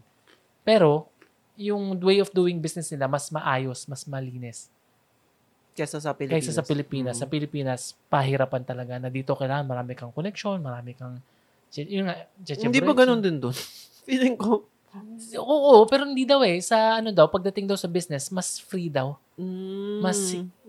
[SPEAKER 1] Pero yung way of doing business nila mas maayos, mas malinis
[SPEAKER 2] Kesa sa Pilipinas.
[SPEAKER 1] kaysa sa Pilipinas.
[SPEAKER 2] Mm.
[SPEAKER 1] Sa Pilipinas, pahirapan talaga na dito kailangan marami kang connection, marami kang yun nga,
[SPEAKER 2] Hindi ba ganun din doon? Feeling ko.
[SPEAKER 1] Oo, pero hindi daw eh. Sa ano daw, pagdating daw sa business, mas free daw.
[SPEAKER 2] Mm,
[SPEAKER 1] Mas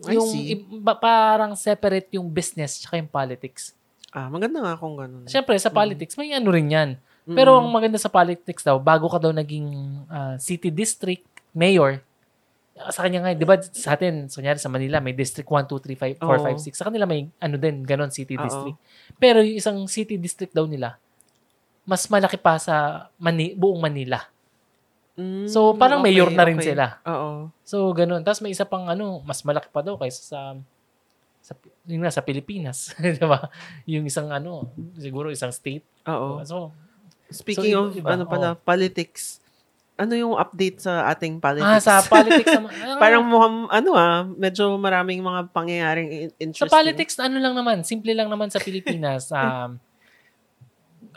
[SPEAKER 2] I
[SPEAKER 1] yung iba- parang separate yung business tsaka yung politics.
[SPEAKER 2] Ah, maganda nga kung ganun.
[SPEAKER 1] Siyempre, sa politics, may ano rin yan. Pero ang
[SPEAKER 2] Mm.
[SPEAKER 1] maganda sa politics daw, bago ka daw naging ah, city district mayor, ah, sa kanya nga, di ba sa atin, so kunyari sa Manila, may district 1, 2, 3, 5, 4,
[SPEAKER 2] Oo.
[SPEAKER 1] 5, 6. Sa kanila may ano din, ganon, city
[SPEAKER 2] Oo.
[SPEAKER 1] district. Pero yung isang city district daw nila, mas malaki pa sa Mani- buong Manila.
[SPEAKER 2] Mm,
[SPEAKER 1] So, parang
[SPEAKER 2] okay,
[SPEAKER 1] mayor na rin
[SPEAKER 2] okay.
[SPEAKER 1] sila.
[SPEAKER 2] Oo.
[SPEAKER 1] So, ganun. Tapos may isa pang ano, mas malaki pa daw kaysa sa sa yun nga, sa Pilipinas, 'di ba? Yung isang ano, siguro isang state.
[SPEAKER 2] Oo.
[SPEAKER 1] So,
[SPEAKER 2] Speaking
[SPEAKER 1] So,
[SPEAKER 2] of,
[SPEAKER 1] iba-
[SPEAKER 2] ano pala, politics, ano yung update sa ating politics?
[SPEAKER 1] ah, sa politics naman. ah,
[SPEAKER 2] Parang mukhang, ano ah, medyo maraming mga pangyayaring in-
[SPEAKER 1] sa
[SPEAKER 2] interesting.
[SPEAKER 1] politics ano lang naman, simple lang naman sa Pilipinas. Um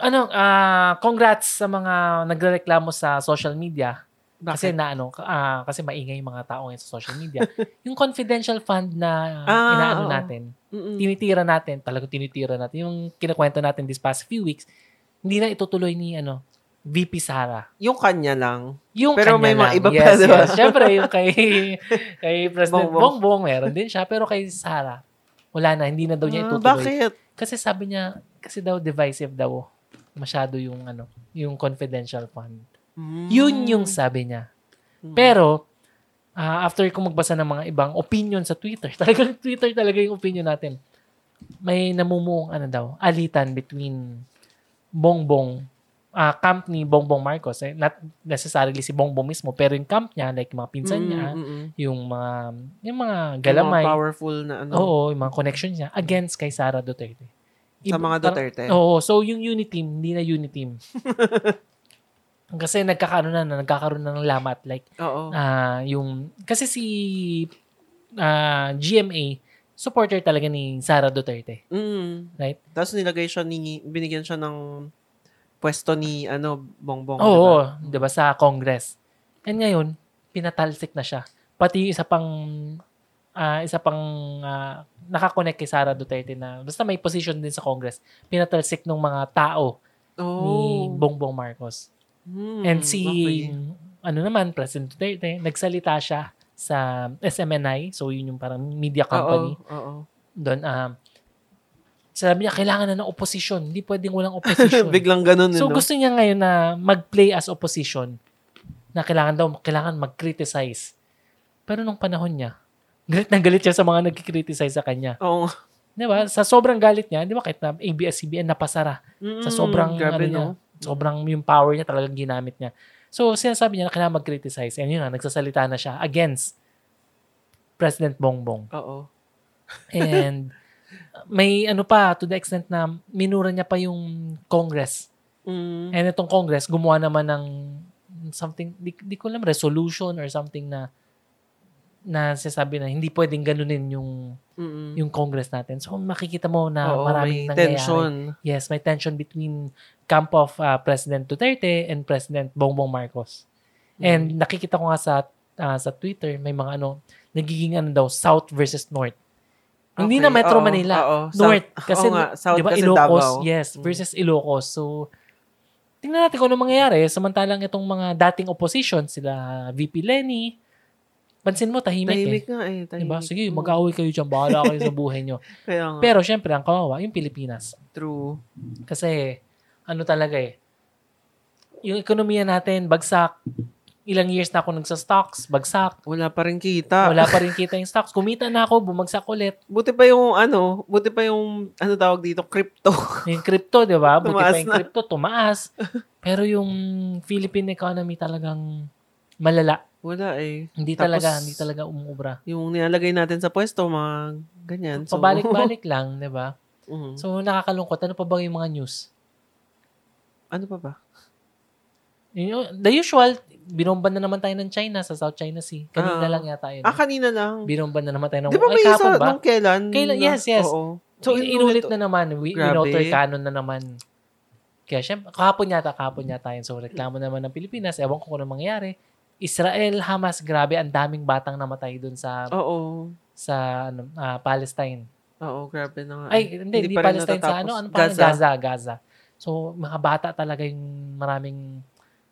[SPEAKER 1] ano, ah congrats sa mga nagrereklamo sa social media Kasi
[SPEAKER 2] Bakit?
[SPEAKER 1] na ano, ah, kasi maingay yung mga tao ngayon sa social media. yung confidential fund na
[SPEAKER 2] Ah,
[SPEAKER 1] inaano
[SPEAKER 2] oo.
[SPEAKER 1] natin,
[SPEAKER 2] Mm-mm.
[SPEAKER 1] tinitira natin, talagang tinitira natin. Yung kinakwento natin this past few weeks, hindi na itutuloy ni ano, VP Sara.
[SPEAKER 2] Yung kanya lang.
[SPEAKER 1] Yung
[SPEAKER 2] Pero
[SPEAKER 1] kanya
[SPEAKER 2] may mga
[SPEAKER 1] lang.
[SPEAKER 2] iba pa,
[SPEAKER 1] yes,
[SPEAKER 2] di ba?
[SPEAKER 1] Yes. Siyempre, yung kay, kay President
[SPEAKER 2] Bongbong.
[SPEAKER 1] Bongbong. meron din siya. Pero kay Sara, wala na. Hindi na daw niya
[SPEAKER 2] Ah,
[SPEAKER 1] itutuloy.
[SPEAKER 2] bakit?
[SPEAKER 1] Kasi sabi niya, kasi daw divisive daw. Masyado yung ano, yung confidential fund.
[SPEAKER 2] Mm.
[SPEAKER 1] Yun yung sabi niya.
[SPEAKER 2] Mm.
[SPEAKER 1] Pero, ah, after ko magbasa ng mga ibang opinion sa Twitter, talagang Twitter talaga yung opinion natin. May namumuong ano daw, alitan between Bongbong, ah camp ni Bongbong Marcos. Eh, not necessarily si Bongbong mismo, pero yung camp niya, like mga pinsan
[SPEAKER 2] Mm,
[SPEAKER 1] niya,
[SPEAKER 2] mm, mm.
[SPEAKER 1] yung mga, yung mga
[SPEAKER 2] Yung
[SPEAKER 1] galamay,
[SPEAKER 2] mga powerful na ano.
[SPEAKER 1] oo, yung mga connections niya, against kay Sara Duterte.
[SPEAKER 2] Sa mga Duterte.
[SPEAKER 1] Oo, so yung unity team, hindi na unity team. Kasi nagkakaroon na, nagkakaroon na ng lamat. Like,
[SPEAKER 2] Oo.
[SPEAKER 1] ah yung, kasi si ah, GMA, supporter talaga ni Sara Duterte.
[SPEAKER 2] Mm.
[SPEAKER 1] Right?
[SPEAKER 2] Tapos nilagay siya ni, binigyan siya ng pwesto ni, ano, Bongbong.
[SPEAKER 1] Oo,
[SPEAKER 2] diba?
[SPEAKER 1] di ba sa Congress. And ngayon, pinatalsik na siya. Pati yung isa pang, ah, isa pang ah, nakakonect kay Sara Duterte na, basta may position din sa Congress, pinatalsik ng mga tao
[SPEAKER 2] Oh.
[SPEAKER 1] ni Bongbong Marcos.
[SPEAKER 2] Hmm,
[SPEAKER 1] And si,
[SPEAKER 2] okay.
[SPEAKER 1] ano naman, President Duterte, nagsalita siya sa SMNI, so yun yung parang media company.
[SPEAKER 2] Oo, oo.
[SPEAKER 1] Doon, um, sabi niya, kailangan na ng opposition. Hindi pwedeng walang opposition.
[SPEAKER 2] Biglang ganun,
[SPEAKER 1] so
[SPEAKER 2] no?
[SPEAKER 1] gusto niya ngayon na mag-play as opposition. Na kailangan daw, kailangan mag-criticize. Pero nung panahon niya, galit na galit siya sa mga nag-criticize sa kanya.
[SPEAKER 2] Oo.
[SPEAKER 1] Di ba? Sa sobrang galit niya, di ba kahit na ABS-CBN napasara.
[SPEAKER 2] Mm,
[SPEAKER 1] Sa sobrang,
[SPEAKER 2] grabe,
[SPEAKER 1] ano niya,
[SPEAKER 2] no?
[SPEAKER 1] sobrang yung power niya talagang ginamit niya. So, sinasabi niya na kailangan mag-criticize. And yun na, nagsasalita na siya against President Bongbong.
[SPEAKER 2] Oo.
[SPEAKER 1] And may ano pa, to the extent na minura niya pa yung Congress.
[SPEAKER 2] Mm.
[SPEAKER 1] And itong Congress, gumawa naman ng something, di, di ko alam, resolution or something na na sinasabi na hindi pwedeng ganunin yung
[SPEAKER 2] Mm-mm.
[SPEAKER 1] yung Congress natin. So makikita mo na
[SPEAKER 2] Oo,
[SPEAKER 1] maraming
[SPEAKER 2] may
[SPEAKER 1] nangyayari.
[SPEAKER 2] tension.
[SPEAKER 1] Yes, may tension between camp of uh, President Duterte and President Bongbong Marcos. And
[SPEAKER 2] Mm.
[SPEAKER 1] nakikita ko nga sa uh, sa Twitter, may mga ano, nagiging ano daw, South versus North. Hindi
[SPEAKER 2] Okay,
[SPEAKER 1] na Metro
[SPEAKER 2] oo,
[SPEAKER 1] Manila.
[SPEAKER 2] oo.
[SPEAKER 1] North.
[SPEAKER 2] South-
[SPEAKER 1] kasi,
[SPEAKER 2] oo nga, South
[SPEAKER 1] di ba,
[SPEAKER 2] kasi
[SPEAKER 1] Ilocos,
[SPEAKER 2] Davao.
[SPEAKER 1] yes,
[SPEAKER 2] Mm.
[SPEAKER 1] versus Ilocos. So, tingnan natin kung ano mangyayari. Samantalang itong mga dating opposition, sila VP Lenny, pansin mo, tahimik,
[SPEAKER 2] Tahimik
[SPEAKER 1] eh.
[SPEAKER 2] nga eh. Tahimik.
[SPEAKER 1] Diba? Sige,
[SPEAKER 2] Mm.
[SPEAKER 1] mag-away kayo dyan. Bahala kayo sa buhay nyo.
[SPEAKER 2] Kaya nga.
[SPEAKER 1] Pero, syempre, ang kawawa, yung Pilipinas.
[SPEAKER 2] True.
[SPEAKER 1] Kasi, ano talaga eh, yung ekonomiya natin, bagsak. Ilang years na ako nagsa-stocks, bagsak.
[SPEAKER 2] Wala pa rin kita.
[SPEAKER 1] Wala pa rin kita yung stocks. Kumita na ako, bumagsak ulit.
[SPEAKER 2] Buti pa yung ano, buti pa yung ano tawag dito, crypto.
[SPEAKER 1] Yung crypto, di ba? Buti
[SPEAKER 2] Tumaas
[SPEAKER 1] pa yung
[SPEAKER 2] na.
[SPEAKER 1] crypto, tumaas. Pero yung Philippine economy talagang malala.
[SPEAKER 2] Wala eh.
[SPEAKER 1] Hindi
[SPEAKER 2] Tapos,
[SPEAKER 1] talaga, hindi talaga umuubra.
[SPEAKER 2] Yung nilalagay natin sa pwesto, mga ganyan. So,
[SPEAKER 1] Pabalik-balik lang, di ba?
[SPEAKER 2] Mhm.
[SPEAKER 1] So, nakakalungkot. Ano pa ba yung mga news?
[SPEAKER 2] ano pa ba?
[SPEAKER 1] Yung- The usual, binomban na naman tayo ng China sa South China Sea. Kanina
[SPEAKER 2] Ah.
[SPEAKER 1] lang yata yun.
[SPEAKER 2] Ah, kanina lang.
[SPEAKER 1] Binomban na naman tayo ng...
[SPEAKER 2] Di ba
[SPEAKER 1] ay,
[SPEAKER 2] may isa
[SPEAKER 1] ba?
[SPEAKER 2] nung kailan?
[SPEAKER 1] Kailan?
[SPEAKER 2] Na-
[SPEAKER 1] Yes, yes.
[SPEAKER 2] Oo.
[SPEAKER 1] So,
[SPEAKER 2] So,
[SPEAKER 1] inulit na naman. We,
[SPEAKER 2] Grabe.
[SPEAKER 1] Winouter canon na naman. Kaya syempre, kahapon yata, kahapon yata yun. So, reklamo naman ng Pilipinas. Ewan ko kung ano mangyayari. Israel, Hamas, grabe, ang daming batang namatay dun sa
[SPEAKER 2] Oo.
[SPEAKER 1] sa ano, ah, Palestine.
[SPEAKER 2] Oo, grabe na nga.
[SPEAKER 1] Ay, hindi, hindi,
[SPEAKER 2] pa rin
[SPEAKER 1] Palestine sa ano, ano pa? Gaza. Gaza, Gaza. So, mga bata talaga yung maraming,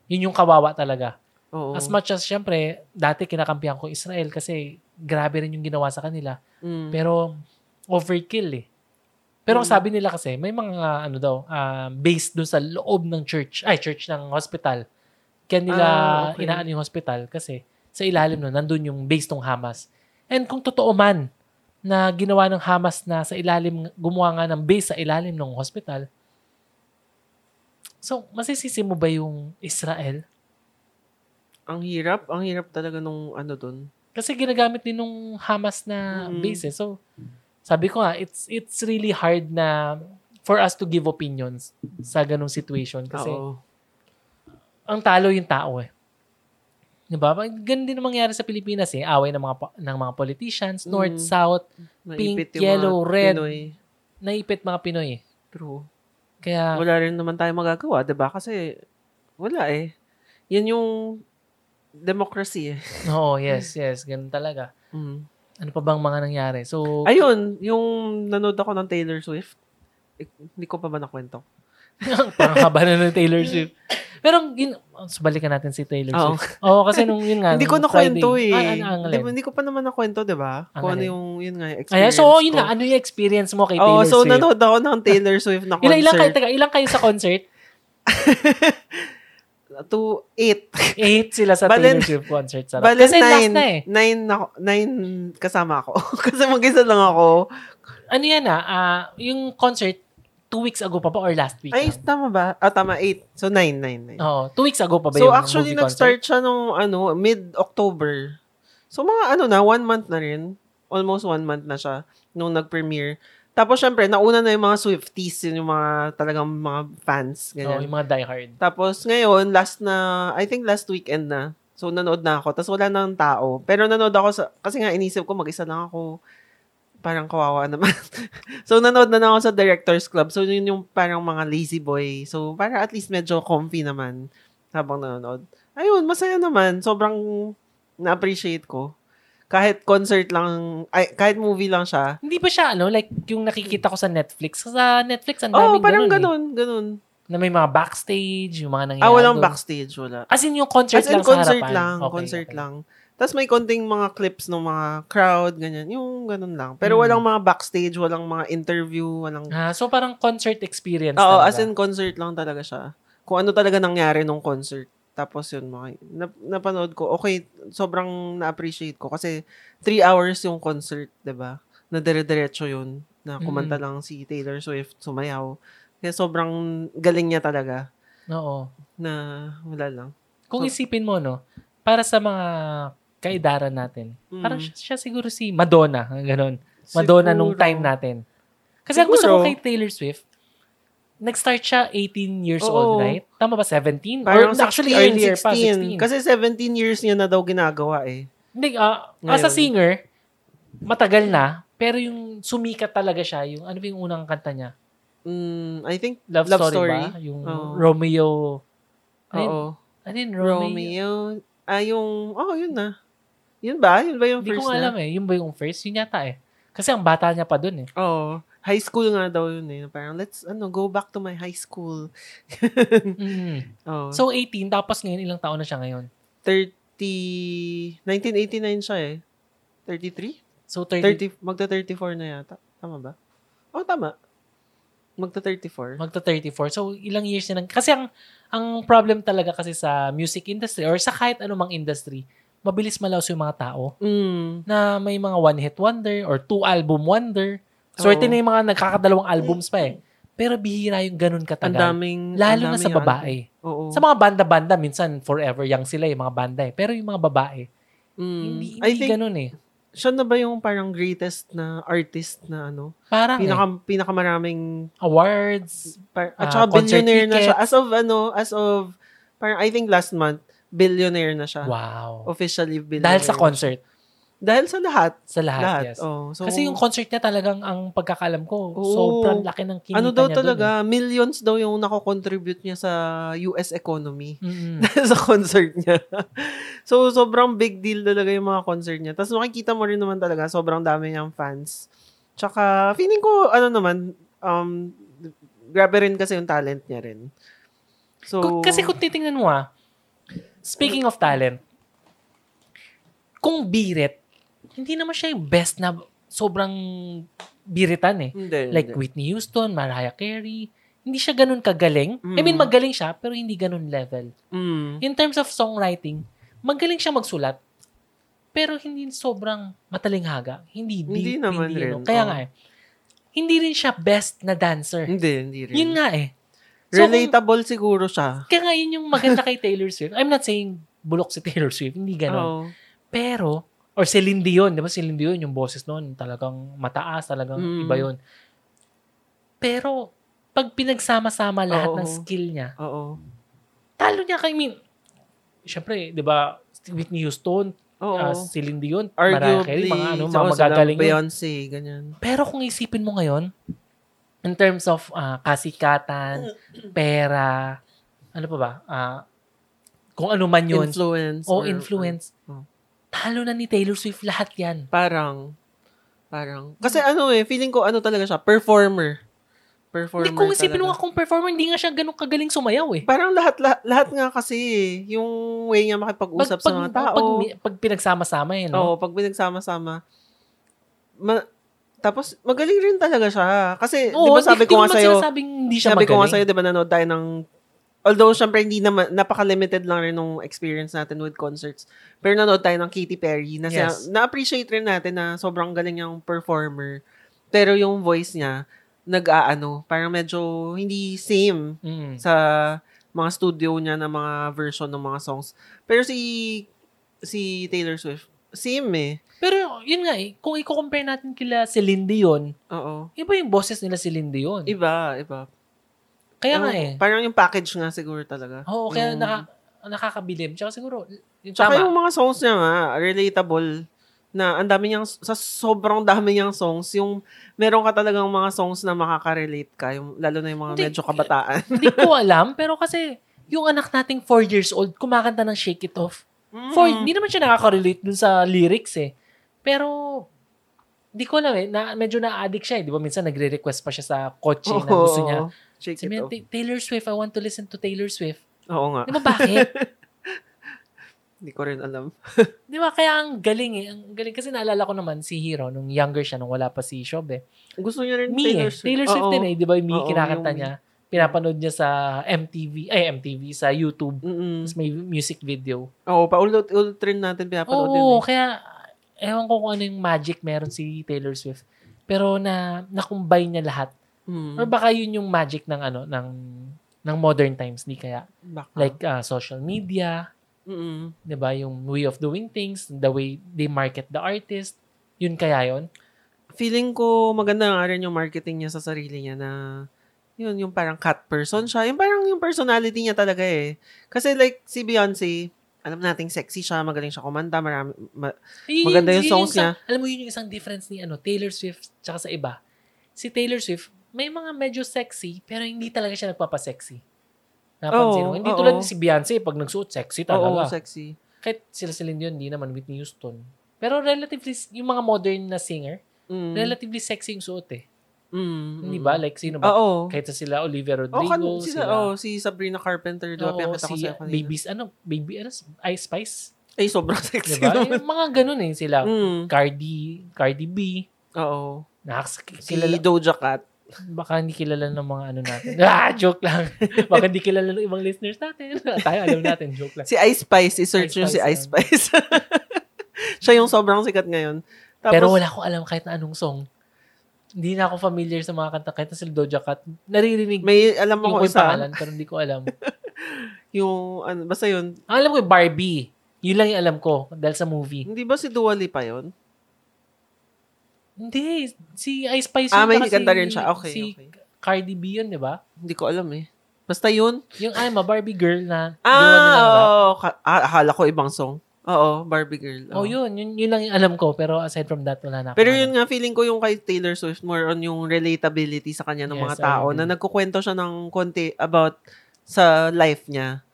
[SPEAKER 1] yun yung kawawa talaga.
[SPEAKER 2] Oo.
[SPEAKER 1] As much as, syempre, dati kinakampihan ko Israel kasi grabe rin yung ginawa sa kanila.
[SPEAKER 2] Mm.
[SPEAKER 1] Pero, overkill eh. Pero ang
[SPEAKER 2] Mm.
[SPEAKER 1] sabi nila kasi, may mga, ano daw, ah, based dun sa loob ng church, ay, church ng hospital. Kaya nila
[SPEAKER 2] Ah, okay.
[SPEAKER 1] inaan yung hospital kasi sa ilalim nun, nandun yung base ng Hamas. And kung totoo man na ginawa ng Hamas na sa ilalim, gumawa nga ng base sa ilalim ng hospital, so, masisisi mo ba yung Israel?
[SPEAKER 2] ang hirap, ang hirap talaga nung ano dun.
[SPEAKER 1] Kasi ginagamit din nung Hamas na
[SPEAKER 2] Mm.
[SPEAKER 1] base eh. So, sabi ko nga, it's it's really hard na for us to give opinions sa ganong situation. Kasi
[SPEAKER 2] Oo.
[SPEAKER 1] Ang talo yung tao eh. Diba? Ganun din ang mangyari sa Pilipinas eh. Away ng mga, ng mga politicians, north,
[SPEAKER 2] Mm.
[SPEAKER 1] south,
[SPEAKER 2] Naipit
[SPEAKER 1] pink, yellow, red.
[SPEAKER 2] Pinoy.
[SPEAKER 1] naipit mga Pinoy eh.
[SPEAKER 2] True.
[SPEAKER 1] Kaya,
[SPEAKER 2] Wala rin naman tayo magagawa, 'di ba? Kasi wala eh. Yan yung democracy eh.
[SPEAKER 1] Oo, yes, yes. Ganun talaga.
[SPEAKER 2] Mm.
[SPEAKER 1] Ano pa bang mga nangyari? So,
[SPEAKER 2] Ayun, yung nanood ako ng Taylor Swift. Eh, hindi ko pa ba nakwento?
[SPEAKER 1] parang haba na ng Taylor Swift. Pero, yun, so balikan natin si Taylor
[SPEAKER 2] Oo.
[SPEAKER 1] Swift. Oo, kasi nung yun nga.
[SPEAKER 2] hindi ko
[SPEAKER 1] nung
[SPEAKER 2] nakwento eh.
[SPEAKER 1] Ah, ano, ang
[SPEAKER 2] Di
[SPEAKER 1] alin?
[SPEAKER 2] ba, hindi ko pa naman nakwento, di ba? Kung ano yung, yun nga,
[SPEAKER 1] Ayan,
[SPEAKER 2] experience
[SPEAKER 1] so, yun
[SPEAKER 2] ko.
[SPEAKER 1] nga. Ano yung experience mo kay
[SPEAKER 2] Oo,
[SPEAKER 1] Taylor
[SPEAKER 2] so
[SPEAKER 1] Swift?
[SPEAKER 2] nanood ako ng Taylor Swift na concert.
[SPEAKER 1] ilan, ilan kayo, teka, ilan kayo sa concert?
[SPEAKER 2] To eight.
[SPEAKER 1] Eight sila sa
[SPEAKER 2] Balen-
[SPEAKER 1] Taylor Swift concert. Sarap.
[SPEAKER 2] Bale,
[SPEAKER 1] Kasi last
[SPEAKER 2] nine,
[SPEAKER 1] na eh.
[SPEAKER 2] nine, ako, nine kasama ako. Kasi mag-isa lang ako.
[SPEAKER 1] Ano yan ah, ah, yung concert, two weeks ago pa ba or last week?
[SPEAKER 2] Ay,
[SPEAKER 1] lang?
[SPEAKER 2] tama ba? Ah, tama, eight. So, nine, nine, nine.
[SPEAKER 1] Oo, two weeks ago pa ba
[SPEAKER 2] So,
[SPEAKER 1] yung
[SPEAKER 2] actually, nag-start siya nung, ano, mid-October. So, mga ano na, one month na rin. Almost one month na siya nung nag-premiere. Tapos, syempre, nauna na yung mga Swifties, yun yung mga talagang mga fans. Ganyan.
[SPEAKER 1] yung mga diehard.
[SPEAKER 2] Tapos, ngayon, last na, I think last weekend na. So, nanood na ako. Tapos, wala nang tao. Pero nanood ako sa, kasi nga, inisip ko, mag-isa lang ako. Parang kawawa naman. so, nanood na, na ako sa Directors Club. So, yun yung parang mga lazy boy. So, para at least medyo comfy naman habang nanonood. Ayun, masaya naman. Sobrang na-appreciate ko. Kahit concert lang, ay, kahit movie lang siya.
[SPEAKER 1] Hindi ba siya, ano, like, yung nakikita ko sa Netflix? Sa Netflix, ang daming
[SPEAKER 2] parang
[SPEAKER 1] ganun,
[SPEAKER 2] ganun, ganun.
[SPEAKER 1] eh. Na may mga backstage, yung mga nangyayari
[SPEAKER 2] Ah, walang
[SPEAKER 1] doon.
[SPEAKER 2] backstage, wala.
[SPEAKER 1] As in, yung concert
[SPEAKER 2] As in,
[SPEAKER 1] lang sa
[SPEAKER 2] concert
[SPEAKER 1] harapan.
[SPEAKER 2] lang.
[SPEAKER 1] Okay,
[SPEAKER 2] concert
[SPEAKER 1] okay.
[SPEAKER 2] lang. Tapos may konting mga clips ng mga crowd, ganyan. Yung ganun lang. Pero
[SPEAKER 1] Mm.
[SPEAKER 2] walang mga backstage, walang mga interview, walang...
[SPEAKER 1] Ah, so parang concert experience
[SPEAKER 2] Oo,
[SPEAKER 1] talaga.
[SPEAKER 2] as in concert lang talaga siya. Kung ano talaga nangyari nung concert. Tapos yun, mga, nap, napanood ko, okay, sobrang na-appreciate ko. Kasi three hours yung concert, ba Na dire-diretso yun. Na kumanta
[SPEAKER 1] Mm.
[SPEAKER 2] lang si Taylor Swift, sumayaw. Kaya sobrang galing niya talaga.
[SPEAKER 1] Oo.
[SPEAKER 2] Na wala lang.
[SPEAKER 1] Kung
[SPEAKER 2] So-
[SPEAKER 1] isipin mo, no, para sa mga kaidaran natin,
[SPEAKER 2] Mm.
[SPEAKER 1] parang siya, siya siguro si Madonna, ganun. Madonna nung
[SPEAKER 2] Siguro.
[SPEAKER 1] time natin. Kasi ang gusto ko
[SPEAKER 2] Siguro.
[SPEAKER 1] kay Taylor Swift, nag-start siya 18 years
[SPEAKER 2] Oo.
[SPEAKER 1] old, right? Tama ba? 17?
[SPEAKER 2] Parang
[SPEAKER 1] Or actually
[SPEAKER 2] 16,
[SPEAKER 1] earlier pa, 16.
[SPEAKER 2] 16. Kasi 17 years niya na daw ginagawa eh.
[SPEAKER 1] Hindi, ah, as a singer, matagal na, pero yung sumikat talaga siya, yung ano ba yung unang kanta niya?
[SPEAKER 2] Mm, I think
[SPEAKER 1] Love,
[SPEAKER 2] Love
[SPEAKER 1] Story,
[SPEAKER 2] Story.
[SPEAKER 1] ba? Yung
[SPEAKER 2] Oo.
[SPEAKER 1] Romeo. Ano?
[SPEAKER 2] Oo.
[SPEAKER 1] Ano yun? Romeo?
[SPEAKER 2] Romeo. Ah, yung, oh, yun na. Yun ba? Yun ba yung
[SPEAKER 1] Hindi
[SPEAKER 2] first
[SPEAKER 1] ko alam
[SPEAKER 2] na?
[SPEAKER 1] eh. Yung ba yung first? Yun yata eh. Kasi ang bata niya pa dun eh.
[SPEAKER 2] Oo. High school nga daw yun eh. Parang, let's, ano, go back to my high school.
[SPEAKER 1] Mm.
[SPEAKER 2] Oh.
[SPEAKER 1] So,
[SPEAKER 2] So,
[SPEAKER 1] 18, tapos ngayon, ilang taon na siya ngayon?
[SPEAKER 2] 30, 1989 siya eh. 33?
[SPEAKER 1] So, 30,
[SPEAKER 2] 30, magta 34 na yata. Tama ba? Oh, tama. Magta 34.
[SPEAKER 1] magta 34. So, ilang years na nang... Kasi ang, ang problem talaga kasi sa music industry or sa kahit anumang industry, mabilis malaos yung mga tao
[SPEAKER 2] Mm.
[SPEAKER 1] na may mga one-hit wonder or two-album wonder. Swerte
[SPEAKER 2] Oo.
[SPEAKER 1] na yung mga nagkakadalawang albums pa eh. Pero bihira yung ganun
[SPEAKER 2] Ang
[SPEAKER 1] katagal.
[SPEAKER 2] daming,
[SPEAKER 1] Lalo
[SPEAKER 2] ang
[SPEAKER 1] na sa
[SPEAKER 2] daming
[SPEAKER 1] babae.
[SPEAKER 2] ano. Oo.
[SPEAKER 1] Sa mga banda-banda, minsan forever young sila yung mga banda eh. Pero yung mga babae,
[SPEAKER 2] Mm.
[SPEAKER 1] hindi,
[SPEAKER 2] I
[SPEAKER 1] hindi
[SPEAKER 2] think,
[SPEAKER 1] ganun eh.
[SPEAKER 2] siya na ba yung parang greatest na artist na ano?
[SPEAKER 1] Parang
[SPEAKER 2] Pinaka,
[SPEAKER 1] eh,
[SPEAKER 2] pinakamaraming
[SPEAKER 1] awards,
[SPEAKER 2] Par-
[SPEAKER 1] Ah,
[SPEAKER 2] at saka
[SPEAKER 1] concert
[SPEAKER 2] billionaire na siya.
[SPEAKER 1] tickets.
[SPEAKER 2] As of ano, as of, parang I think last month, billionaire na siya.
[SPEAKER 1] wow.
[SPEAKER 2] Officially billionaire.
[SPEAKER 1] Dahil sa concert.
[SPEAKER 2] Dahil sa lahat.
[SPEAKER 1] sa lahat,
[SPEAKER 2] Lahat.
[SPEAKER 1] yes.
[SPEAKER 2] Oh, so,
[SPEAKER 1] Kasi yung concert niya talagang ang pagkakalam ko,
[SPEAKER 2] Oo.
[SPEAKER 1] sobrang laki ng kinita
[SPEAKER 2] ano daw
[SPEAKER 1] niya
[SPEAKER 2] talaga,
[SPEAKER 1] Dun,
[SPEAKER 2] millions daw yung nako-contribute niya sa US economy.
[SPEAKER 1] eh. Mm-mm.
[SPEAKER 2] sa concert niya. so, sobrang big deal talaga yung mga concert niya. Tapos makikita mo rin naman talaga, sobrang dami niyang fans. Tsaka, feeling ko, ano naman, um, grabe rin kasi yung talent niya rin. So,
[SPEAKER 1] Kasi kung titingnan mo ah, speaking of talent, kung birit, hindi naman siya yung best na sobrang biritan eh.
[SPEAKER 2] hindi,
[SPEAKER 1] Like
[SPEAKER 2] hindi.
[SPEAKER 1] Whitney Houston, Mariah Carey, hindi siya ganun kagaling. I mean,
[SPEAKER 2] Mm.
[SPEAKER 1] magaling siya, pero hindi ganun level.
[SPEAKER 2] Mm.
[SPEAKER 1] In terms of songwriting, magaling siya magsulat, pero hindi sobrang matalinghaga. Hindi deep,
[SPEAKER 2] Hindi naman
[SPEAKER 1] hindi
[SPEAKER 2] rin,
[SPEAKER 1] ano. Kaya
[SPEAKER 2] oo.
[SPEAKER 1] nga eh, hindi rin siya best na dancer.
[SPEAKER 2] Hindi, hindi rin.
[SPEAKER 1] Yun nga eh. So, kung-
[SPEAKER 2] Relatable siguro siya.
[SPEAKER 1] kaya nga yun yung maganda kay Taylor Swift. I'm not saying bulok si Taylor Swift, hindi ganon.
[SPEAKER 2] Oo.
[SPEAKER 1] Pero, or Celine Dion, di ba Celine Dion, yung boses noon, talagang mataas, talagang
[SPEAKER 2] Mm.
[SPEAKER 1] iba yun. Pero, pag pinagsama-sama lahat
[SPEAKER 2] Oo.
[SPEAKER 1] ng skill niya,
[SPEAKER 2] Oo.
[SPEAKER 1] talo niya kay, I mean, syempre, di ba, Whitney Houston,
[SPEAKER 2] Oo.
[SPEAKER 1] uh, Celine Dion, Mariah Carey, mga ano, mga magagaling.
[SPEAKER 2] Beyonce, ganyan.
[SPEAKER 1] Pero kung isipin mo ngayon, in terms of ah, kasikatan, pera, ano pa ba, ah, kung ano man yun.
[SPEAKER 2] influence.
[SPEAKER 1] o
[SPEAKER 2] or-
[SPEAKER 1] influence.
[SPEAKER 2] oh.
[SPEAKER 1] Talo na ni Taylor Swift lahat yan.
[SPEAKER 2] Parang, parang, kasi ano eh, feeling ko ano talaga siya, performer. Performer
[SPEAKER 1] Hindi, kung isipin mo nga kung performer, hindi nga siya ganun kagaling sumayaw eh.
[SPEAKER 2] Parang lahat, lahat, lahat nga kasi eh, yung way niya makipag-usap sa mga tao.
[SPEAKER 1] Pag, pag pinagsama-sama eh, no?
[SPEAKER 2] Oo, pag pinagsama-sama. Ma- tapos, magaling rin talaga siya. Kasi, di
[SPEAKER 1] Oo,
[SPEAKER 2] ba sabi ko
[SPEAKER 1] di
[SPEAKER 2] nga sa'yo,
[SPEAKER 1] hindi siya
[SPEAKER 2] sabi ko nga
[SPEAKER 1] magaling.
[SPEAKER 2] sa'yo, di ba nanood tayo ng, although syempre hindi naman, napaka-limited lang rin nung experience natin with concerts. Pero nanood tayo ng Katy Perry. Na siya-
[SPEAKER 1] Yes.
[SPEAKER 2] na-appreciate rin natin na sobrang galing niyang performer. Pero yung voice niya, nag-aano, parang medyo hindi same
[SPEAKER 1] Mm.
[SPEAKER 2] sa mga studio niya na mga version ng mga songs. Pero si si Taylor Swift, same eh.
[SPEAKER 1] Pero yun nga eh, kung i-compare natin kila Celine Dion,
[SPEAKER 2] Oo.
[SPEAKER 1] iba yung boses nila Celine Dion.
[SPEAKER 2] Iba, iba.
[SPEAKER 1] Kaya
[SPEAKER 2] Ewan
[SPEAKER 1] nga
[SPEAKER 2] ko,
[SPEAKER 1] eh.
[SPEAKER 2] Parang yung package nga siguro talaga.
[SPEAKER 1] Oo, kaya
[SPEAKER 2] Yung-
[SPEAKER 1] naka, nakakabilib. Tsaka siguro, yung
[SPEAKER 2] Tsaka
[SPEAKER 1] tama.
[SPEAKER 2] yung mga songs niya nga, relatable na ang dami niyang, sa sobrang dami niyang songs, yung meron ka talagang mga songs na makaka-relate ka, yung, lalo na yung mga
[SPEAKER 1] Hindi.
[SPEAKER 2] medyo kabataan.
[SPEAKER 1] Hindi ko alam, pero kasi yung anak nating 4 years old, kumakanta ng Shake It Off.
[SPEAKER 2] Mm.
[SPEAKER 1] hindi naman siya nakaka-relate dun sa lyrics eh. Pero, di ko alam eh, na, medyo na-addict siya eh. Di ba minsan nagre-request pa siya sa kotse na
[SPEAKER 2] Oo,
[SPEAKER 1] gusto niya.
[SPEAKER 2] Shake
[SPEAKER 1] Sabi
[SPEAKER 2] it
[SPEAKER 1] niya,
[SPEAKER 2] off.
[SPEAKER 1] "Ta- Taylor Swift, I want to listen to Taylor Swift.
[SPEAKER 2] Oo nga.
[SPEAKER 1] Di ba bakit?
[SPEAKER 2] Hindi ko rin alam.
[SPEAKER 1] Di ba kaya ang galing eh. Ang galing kasi naalala ko naman si Hero nung younger siya, nung wala pa si Shob eh.
[SPEAKER 2] Gusto niya rin
[SPEAKER 1] Me
[SPEAKER 2] Taylor
[SPEAKER 1] eh.
[SPEAKER 2] Swift.
[SPEAKER 1] Taylor Swift
[SPEAKER 2] Oo.
[SPEAKER 1] din eh. Di ba yung
[SPEAKER 2] Oo,
[SPEAKER 1] kinakanta
[SPEAKER 2] yung
[SPEAKER 1] niya. Pinapanood niya sa MTV, ay MTV, sa YouTube.
[SPEAKER 2] Mm-mm.
[SPEAKER 1] May music video.
[SPEAKER 2] Oo, paulit-ulit rin natin pinapanood din
[SPEAKER 1] Oo,
[SPEAKER 2] eh.
[SPEAKER 1] kaya ewan ko kung ano yung magic meron si Taylor Swift. Pero na na-combine niya lahat.
[SPEAKER 2] Mm.
[SPEAKER 1] Or baka yun yung magic ng ano ng ng modern times, di kaya
[SPEAKER 2] Baka.
[SPEAKER 1] like uh, social media,
[SPEAKER 2] Mm-mm.
[SPEAKER 1] 'di ba, yung way of doing things, the way they market the artist. Yun kaya yun?
[SPEAKER 2] Feeling ko maganda nga rin yung marketing niya sa sarili niya na yun, yung parang cat person siya. Yung parang yung personality niya talaga eh. Kasi like si Beyonce, alam nating sexy siya, magaling siya kumanta, marami, ma-
[SPEAKER 1] Eh,
[SPEAKER 2] Maganda yung songs
[SPEAKER 1] isang-
[SPEAKER 2] niya.
[SPEAKER 1] Alam mo yun yung isang difference ni ano Taylor Swift tsaka sa iba. Si Taylor Swift, may mga medyo sexy, pero hindi talaga siya nagpapasexy. Napansin
[SPEAKER 2] Oo,
[SPEAKER 1] mo? Hindi
[SPEAKER 2] oo.
[SPEAKER 1] tulad ni si Beyonce, pag nagsuot, sexy
[SPEAKER 2] oo,
[SPEAKER 1] talaga.
[SPEAKER 2] sexy.
[SPEAKER 1] Kahit sila Celine Dion, hindi naman Whitney Houston. Pero relatively, yung mga modern na singer,
[SPEAKER 2] Mm.
[SPEAKER 1] relatively sexy yung suot eh.
[SPEAKER 2] Mm.
[SPEAKER 1] Hindi ba? Like, sino ba?
[SPEAKER 2] Oo.
[SPEAKER 1] Kahit sa sila Olivia
[SPEAKER 2] Oh,
[SPEAKER 1] Rodrigo,
[SPEAKER 2] kan, sila,
[SPEAKER 1] sila,
[SPEAKER 2] oh, si Sabrina Carpenter, di ba?
[SPEAKER 1] oo,
[SPEAKER 2] ko
[SPEAKER 1] si. Babies, ano, Baby, ano, Ice Spice.
[SPEAKER 2] Ay, sobrang sexy.
[SPEAKER 1] Diba?
[SPEAKER 2] naman.
[SPEAKER 1] yung mga ganun eh, sila.
[SPEAKER 2] Mm.
[SPEAKER 1] Cardi, Cardi B,
[SPEAKER 2] Oo.
[SPEAKER 1] nakaks-
[SPEAKER 2] Si
[SPEAKER 1] kilala,
[SPEAKER 2] Doja Cat.
[SPEAKER 1] baka hindi kilala ng mga ano natin. ah, joke lang. baka hindi kilala ng ibang listeners natin. Tayo alam natin, joke lang.
[SPEAKER 2] Si Ice Spice, i-search nyo si Ice Spice. Siya yung sobrang sikat ngayon. Tapos,
[SPEAKER 1] Pero wala ko alam kahit na anong song. Hindi na ako familiar sa mga kanta. Kahit na sila Doja Cat. Naririnig
[SPEAKER 2] may alam mo kung isa,
[SPEAKER 1] pangalan, pero hindi ko alam.
[SPEAKER 2] yung, ano, basta yun,
[SPEAKER 1] Ang alam ko yung Barbie. Yun lang yung alam ko dahil sa movie.
[SPEAKER 2] hindi ba si Dua Lipa yun?
[SPEAKER 1] Hindi. Si Ice Spice
[SPEAKER 2] Ah,
[SPEAKER 1] yun,
[SPEAKER 2] may
[SPEAKER 1] tsaka
[SPEAKER 2] kanta
[SPEAKER 1] si-
[SPEAKER 2] rin siya. Okay,
[SPEAKER 1] si
[SPEAKER 2] okay.
[SPEAKER 1] Cardi B yun, di ba?
[SPEAKER 2] Hindi ko alam eh. Basta yun.
[SPEAKER 1] Yung I'm a Barbie girl na
[SPEAKER 2] Ah, oo. Ah, akala ko ibang song. Oo, Barbie Girl.
[SPEAKER 1] Oh,
[SPEAKER 2] oo.
[SPEAKER 1] yun, yun. Yun lang yung alam ko. Pero aside from that, wala na
[SPEAKER 2] Pero yun nga, feeling ko yung kay Taylor Swift, more on yung relatability sa kanya ng
[SPEAKER 1] Yes,
[SPEAKER 2] mga tao, na nagkukwento siya ng konti about sa life niya.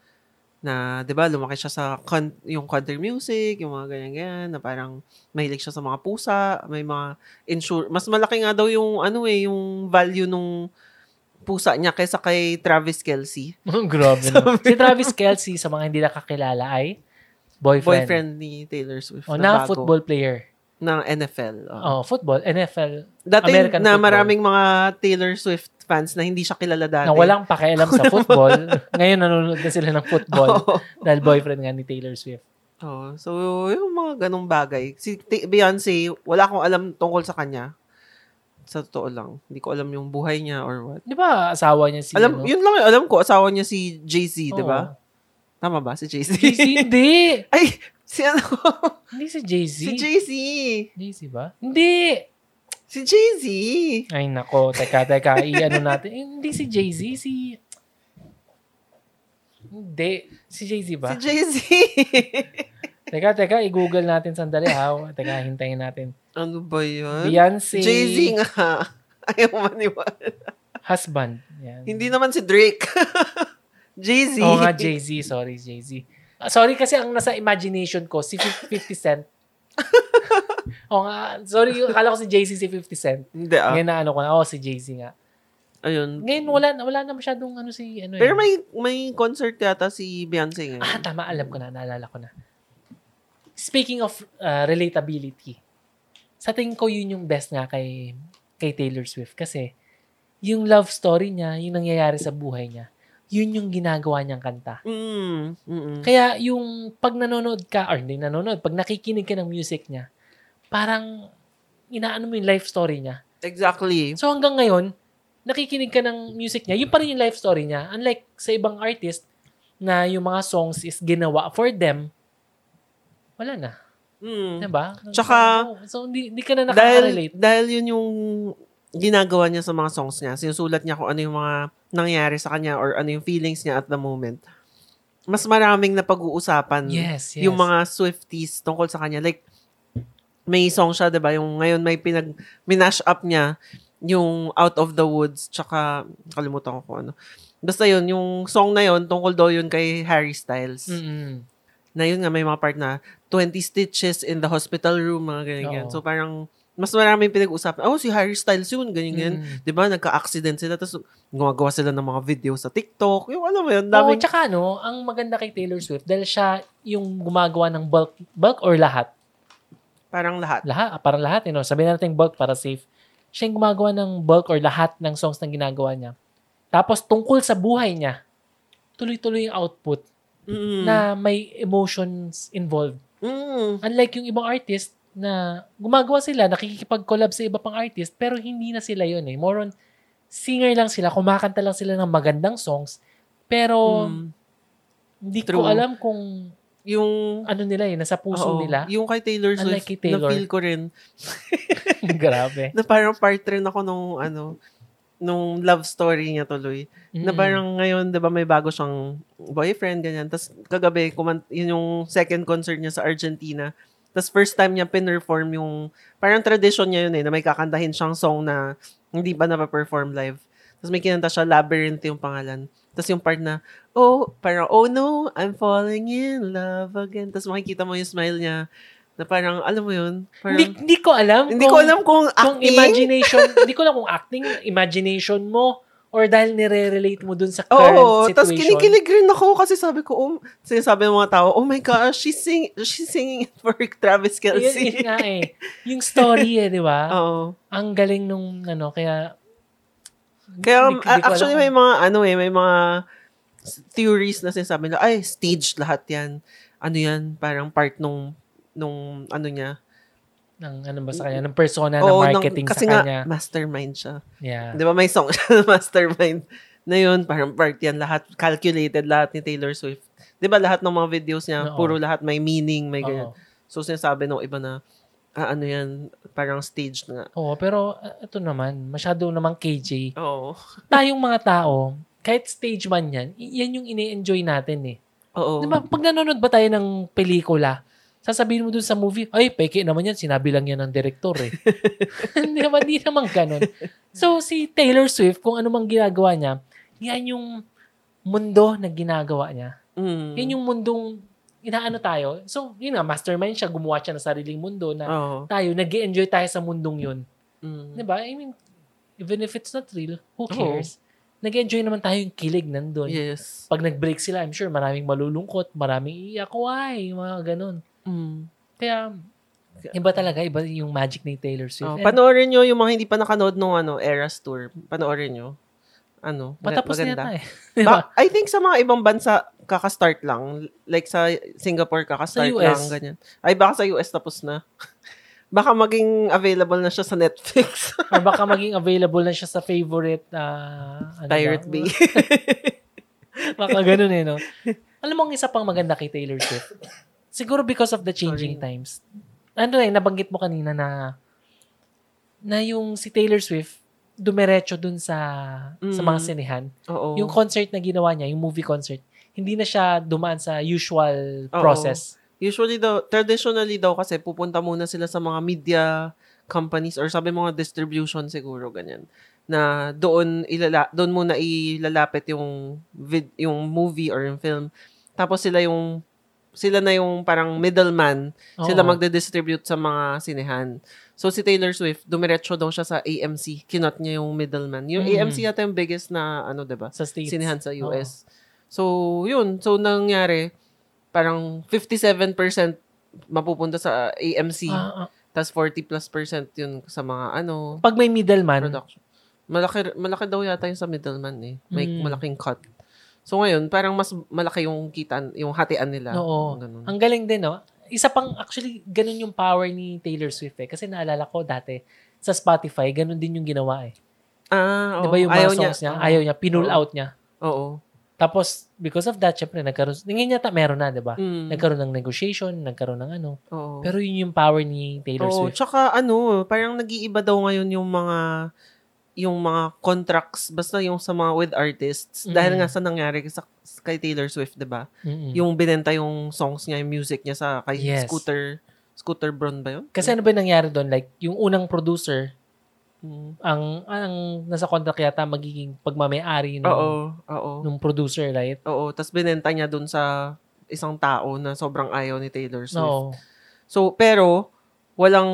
[SPEAKER 2] Na, di ba, lumaki siya sa con- yung country music, yung mga ganyan-ganyan, na parang mahilig siya sa mga pusa, may mga insure. Mas malaki nga daw yung, ano eh, yung value nung pusa niya kaysa kay Travis Kelsey.
[SPEAKER 1] Grabe no. Si Travis Kelsey, sa mga hindi nakakilala, ay boyfriend.
[SPEAKER 2] Boyfriend ni Taylor Swift.
[SPEAKER 1] O,
[SPEAKER 2] na
[SPEAKER 1] na football player.
[SPEAKER 2] Ng NFL. oo.
[SPEAKER 1] Oh, football, NFL.
[SPEAKER 2] Dati
[SPEAKER 1] American
[SPEAKER 2] na
[SPEAKER 1] football.
[SPEAKER 2] maraming mga Taylor Swift fans na hindi siya kilala dati.
[SPEAKER 1] Na walang pakialam sa football. Ngayon nanonood na sila ng football
[SPEAKER 2] Oo.
[SPEAKER 1] dahil boyfriend nga ni Taylor Swift.
[SPEAKER 2] Oo. so, yung mga ganong bagay. Si Beyonce, wala akong alam tungkol sa kanya. Sa totoo lang. Hindi ko alam yung buhay niya or what.
[SPEAKER 1] Di ba asawa niya si...
[SPEAKER 2] alam,
[SPEAKER 1] ano?
[SPEAKER 2] yun lang yung alam ko. Asawa niya si Jay-Z, di ba? Tama ba? Si Jay-Z?
[SPEAKER 1] Jay-Z, hindi.
[SPEAKER 2] Ay, si ano?
[SPEAKER 1] Hindi si Jay-Z.
[SPEAKER 2] si Jay-Z.
[SPEAKER 1] Jay-Z ba? Hindi.
[SPEAKER 2] Si Jay-Z.
[SPEAKER 1] Ay, nako. Teka, teka. I-ano natin. Eh, hindi si Jay-Z. Si... Hindi. Si Jay-Z ba?
[SPEAKER 2] Si Jay-Z.
[SPEAKER 1] Teka, teka. I-google natin sandali ha. Teka, hintayin natin.
[SPEAKER 2] ano ba yun?
[SPEAKER 1] Beyonce.
[SPEAKER 2] Jay-Z nga. Ayaw maniwala.
[SPEAKER 1] Husband. Yan.
[SPEAKER 2] Hindi naman si Drake. Jay-Z.
[SPEAKER 1] Oo nga, Jay-Z. Sorry, Jay-Z. Ah, Sorry kasi ang nasa imagination ko, si 50 Cent. o nga, sorry, akala ko si Jay-Z si 50 Cent.
[SPEAKER 2] Hindi ah.
[SPEAKER 1] Ngayon na ano ko na, oh, si Jay-Z nga.
[SPEAKER 2] Ayun.
[SPEAKER 1] Ngayon, wala, wala na masyadong ano si, ano
[SPEAKER 2] Pero
[SPEAKER 1] eh.
[SPEAKER 2] may may concert yata si Beyonce ngayon.
[SPEAKER 1] Ah, tama, alam ko na, naalala ko na. Speaking of uh, relatability, sa tingin ko yun yung best nga kay, kay Taylor Swift. Kasi, yung love story niya, yung nangyayari sa buhay niya, yun yung ginagawa niyang kanta.
[SPEAKER 2] Mm, mm,
[SPEAKER 1] Kaya yung pag nanonood ka, or hindi nanonood, pag nakikinig ka ng music niya, parang inaano mo yung life story niya.
[SPEAKER 2] Exactly.
[SPEAKER 1] So hanggang ngayon, nakikinig ka ng music niya, yun pa rin yung life story niya. Unlike sa ibang artist na yung mga songs is ginawa for them, wala na.
[SPEAKER 2] Mm.
[SPEAKER 1] Diba?
[SPEAKER 2] Tsaka,
[SPEAKER 1] so, so hindi, hindi ka na
[SPEAKER 2] Dahil,
[SPEAKER 1] nakaka-relate.
[SPEAKER 2] dahil yun yung ginagawa niya sa mga songs niya. Sinusulat niya kung ano yung mga nangyari sa kanya or ano yung feelings niya at the moment. Mas maraming na pag-uusapan
[SPEAKER 1] Yes, yes.
[SPEAKER 2] yung mga Swifties tungkol sa kanya. Like, may song siya, di ba? Yung ngayon may pinag, minash up niya yung Out of the Woods, tsaka, kalimutan ko kung ano. Basta yun, yung song na yun, tungkol daw yun kay Harry Styles.
[SPEAKER 1] Mm-mm.
[SPEAKER 2] Na yun nga, may mga part na 20 stitches in the hospital room, mga ganyan.
[SPEAKER 1] Oo.
[SPEAKER 2] So parang, mas maraming pinag-usapan. Oh, si Harry Styles yun, ganyan, ganyan.
[SPEAKER 1] Mm.
[SPEAKER 2] Di ba? Nagka-accident sila, tapos gumagawa sila ng mga video sa TikTok. Yung alam mo yun,
[SPEAKER 1] Oo,
[SPEAKER 2] daming...
[SPEAKER 1] tsaka ano, ang maganda kay Taylor Swift, dahil siya yung gumagawa ng bulk, bulk or lahat?
[SPEAKER 2] parang lahat.
[SPEAKER 1] Lahat, parang lahat, you know, sabihin natin bulk para safe. Siya yung gumagawa ng bulk or lahat ng songs na ginagawa niya. Tapos tungkol sa buhay niya, tuloy-tuloy yung output
[SPEAKER 2] Mm.
[SPEAKER 1] na may emotions involved.
[SPEAKER 2] Mm.
[SPEAKER 1] Unlike yung ibang artist na gumagawa sila, nakikipag-collab sa iba pang artist, pero hindi na sila yun eh. More on, singer lang sila, kumakanta lang sila ng magandang songs, pero
[SPEAKER 2] Mm.
[SPEAKER 1] hindi ko
[SPEAKER 2] True.
[SPEAKER 1] alam kung
[SPEAKER 2] Yung
[SPEAKER 1] ano nila eh, nasa puso
[SPEAKER 2] Oo.
[SPEAKER 1] nila.
[SPEAKER 2] Yung kay Taylor
[SPEAKER 1] Unlike
[SPEAKER 2] Swift,
[SPEAKER 1] kay Taylor.
[SPEAKER 2] na-feel ko rin
[SPEAKER 1] Grabe.
[SPEAKER 2] na parang part rin ako nung ano, nung love story niya tuloy. Na
[SPEAKER 1] Mm.
[SPEAKER 2] parang ngayon, di ba, may bago siyang boyfriend, ganyan. Tapos kagabi, kumant- yun yung second concert niya sa Argentina. Tapos first time niya pinerform yung, parang tradition niya yun eh, na may kakantahin siyang song na hindi pa napaperform live. Tapos may kinanta siya, Labyrinth yung pangalan. Tapos yung part na, oh, parang, oh no, I'm falling in love again. Tapos makikita mo yung smile niya, na parang, alam mo yun, parang,
[SPEAKER 1] Hindi, hindi ko alam.
[SPEAKER 2] hindi ko alam kung
[SPEAKER 1] kung
[SPEAKER 2] acting.
[SPEAKER 1] imagination, hindi ko alam kung acting, imagination mo, or dahil nire-relate mo dun sa
[SPEAKER 2] Oo,
[SPEAKER 1] current
[SPEAKER 2] tapos
[SPEAKER 1] situation.
[SPEAKER 2] kinikilig rin ako kasi sabi ko, um, sinasabi ng mga tao, oh my gosh, she's, sing she's singing it for Travis
[SPEAKER 1] Yun,
[SPEAKER 2] Kelsey.
[SPEAKER 1] yun nga eh. Yung story eh, di ba?
[SPEAKER 2] Oo.
[SPEAKER 1] Ang galing nung, ano, kaya...
[SPEAKER 2] Kaya
[SPEAKER 1] ko
[SPEAKER 2] actually may mga, ano eh, may mga theories na sinasabi na, ay, staged lahat yan. Ano yan, parang part nung, nung, ano niya.
[SPEAKER 1] Ng ano ba sa kanya, ng persona
[SPEAKER 2] Oo,
[SPEAKER 1] na
[SPEAKER 2] ng-
[SPEAKER 1] marketing
[SPEAKER 2] kasi
[SPEAKER 1] sa
[SPEAKER 2] nga,
[SPEAKER 1] kanya.
[SPEAKER 2] mastermind siya.
[SPEAKER 1] Yeah.
[SPEAKER 2] Di ba may song siya na mastermind na yun, parang part yan, lahat calculated, lahat ni Taylor Swift. Di ba lahat ng mga videos niya,
[SPEAKER 1] Oo.
[SPEAKER 2] puro lahat may meaning, may ganyan.
[SPEAKER 1] Oo.
[SPEAKER 2] So, sinasabi ng iba na, ah, ano yan, parang staged nga.
[SPEAKER 1] Oo, pero uh, ito naman, masyado namang KJ.
[SPEAKER 2] Oo.
[SPEAKER 1] Tayong mga tao, kahit stage man yan, yan yung ini-enjoy natin eh.
[SPEAKER 2] Oo.
[SPEAKER 1] Di ba, pag nanonood ba tayo ng pelikula, sasabihin mo dun sa movie, ay, peke naman yan, sinabi lang yan ng direktor eh. Hindi naman, di naman ganun. So, si Taylor Swift, kung ano mang ginagawa niya, yan yung mundo na ginagawa niya.
[SPEAKER 2] Mm.
[SPEAKER 1] Yan yung mundong inaano tayo. So, yun nga, mastermind siya, gumawa siya ng sariling mundo na
[SPEAKER 2] Oo.
[SPEAKER 1] tayo, nag enjoy tayo sa mundong yun.
[SPEAKER 2] Mm.
[SPEAKER 1] Di ba? I mean, even if it's not real, who cares? Nag-enjoy naman tayo yung kilig nandun.
[SPEAKER 2] Yes.
[SPEAKER 1] Pag nag-break sila, I'm sure maraming malulungkot, maraming iiyak, why? Mga ganun.
[SPEAKER 2] Mm.
[SPEAKER 1] Kaya, iba talaga, iba yung magic ni Taylor Swift.
[SPEAKER 2] Oh,
[SPEAKER 1] And
[SPEAKER 2] panoorin nyo yung mga hindi pa nakanood nung ano, Eras Tour. Panoorin nyo. Ano,
[SPEAKER 1] patapos na
[SPEAKER 2] maganda.
[SPEAKER 1] yata eh. Di ba?
[SPEAKER 2] Ba- I think sa mga ibang bansa, kakastart lang. Like sa Singapore, kakastart
[SPEAKER 1] Sa US.
[SPEAKER 2] lang. Ganyan. Ay, baka sa US tapos na. baka maging available na siya sa Netflix.
[SPEAKER 1] Or baka maging available na siya sa favorite ah, ano
[SPEAKER 2] Pirate
[SPEAKER 1] ba?
[SPEAKER 2] Bay.
[SPEAKER 1] Baka ganun eh, no? Alam mo, ang isa pang maganda kay Taylor Swift, siguro because of the changing times. Ano eh, nabanggit mo kanina na na yung si Taylor Swift, dumiretso dun sa sa mga
[SPEAKER 2] Mm.
[SPEAKER 1] sinehan.
[SPEAKER 2] Oo.
[SPEAKER 1] Yung concert na ginawa niya, yung movie concert, hindi na siya dumaan sa usual
[SPEAKER 2] Oo.
[SPEAKER 1] process.
[SPEAKER 2] Usually daw, traditionally daw kasi pupunta muna sila sa mga media companies or sabi mga distribution siguro ganyan na doon ilala doon muna ilalapit yung vid, yung movie or yung film tapos sila yung sila na yung parang middleman. Sila
[SPEAKER 1] Oo.
[SPEAKER 2] magde-distribute sa mga sinehan. So, si Taylor Swift, dumiretso daw siya sa AMC. Kinot niya yung middleman. Yung
[SPEAKER 1] Mm.
[SPEAKER 2] AMC yata yung biggest na, ano, 'di ba
[SPEAKER 1] sa States.
[SPEAKER 2] Sinehan sa US. So, yun. So, nangyari, parang 57% mapupunta sa AMC.
[SPEAKER 1] Ah, ah.
[SPEAKER 2] Tapos 40 plus percent yun sa mga, ano,
[SPEAKER 1] pag may middleman,
[SPEAKER 2] production. Malaki, malaki daw yata yung sa middleman eh. May
[SPEAKER 1] Mm.
[SPEAKER 2] malaking cut. So ngayon, parang mas malaki yung kita, yung hatian nila.
[SPEAKER 1] Oo.
[SPEAKER 2] Ganun.
[SPEAKER 1] Ang galing din, no? Isa pang, actually, ganun yung power ni Taylor Swift eh. Kasi naalala ko dati, sa Spotify, ganun din yung ginawa eh.
[SPEAKER 2] Ah, oo.
[SPEAKER 1] ba yung mga
[SPEAKER 2] Ayaw
[SPEAKER 1] songs niya,
[SPEAKER 2] Oo.
[SPEAKER 1] ayaw niya, pinull out niya.
[SPEAKER 2] Oo.
[SPEAKER 1] Tapos, because of that, syempre, nagkaroon, tingin niya ta, meron na, di ba?
[SPEAKER 2] Mm.
[SPEAKER 1] Nagkaroon ng negotiation, nagkaroon ng ano.
[SPEAKER 2] Oo.
[SPEAKER 1] Pero yun yung power ni Taylor
[SPEAKER 2] Oo,
[SPEAKER 1] Swift.
[SPEAKER 2] tsaka ano, parang nag-iiba daw ngayon yung mga yung mga contracts, basta yung sa mga with artists. Dahil
[SPEAKER 1] Mm.
[SPEAKER 2] nga sa nangyari sa, kay Taylor Swift, di ba?
[SPEAKER 1] Mm-mm.
[SPEAKER 2] Yung binenta yung songs niya, yung music niya sa kay
[SPEAKER 1] Yes.
[SPEAKER 2] Scooter, Scooter Braun ba yun?
[SPEAKER 1] Kasi ano ba yung nangyari doon? Like, yung unang producer,
[SPEAKER 2] Mm.
[SPEAKER 1] ang, ang nasa contract yata magiging pagmamayari nung,
[SPEAKER 2] Oo, oo.
[SPEAKER 1] nung producer, right?
[SPEAKER 2] Oo, tapos binenta niya dun sa isang tao na sobrang ayaw ni Taylor Swift.
[SPEAKER 1] No.
[SPEAKER 2] So, pero walang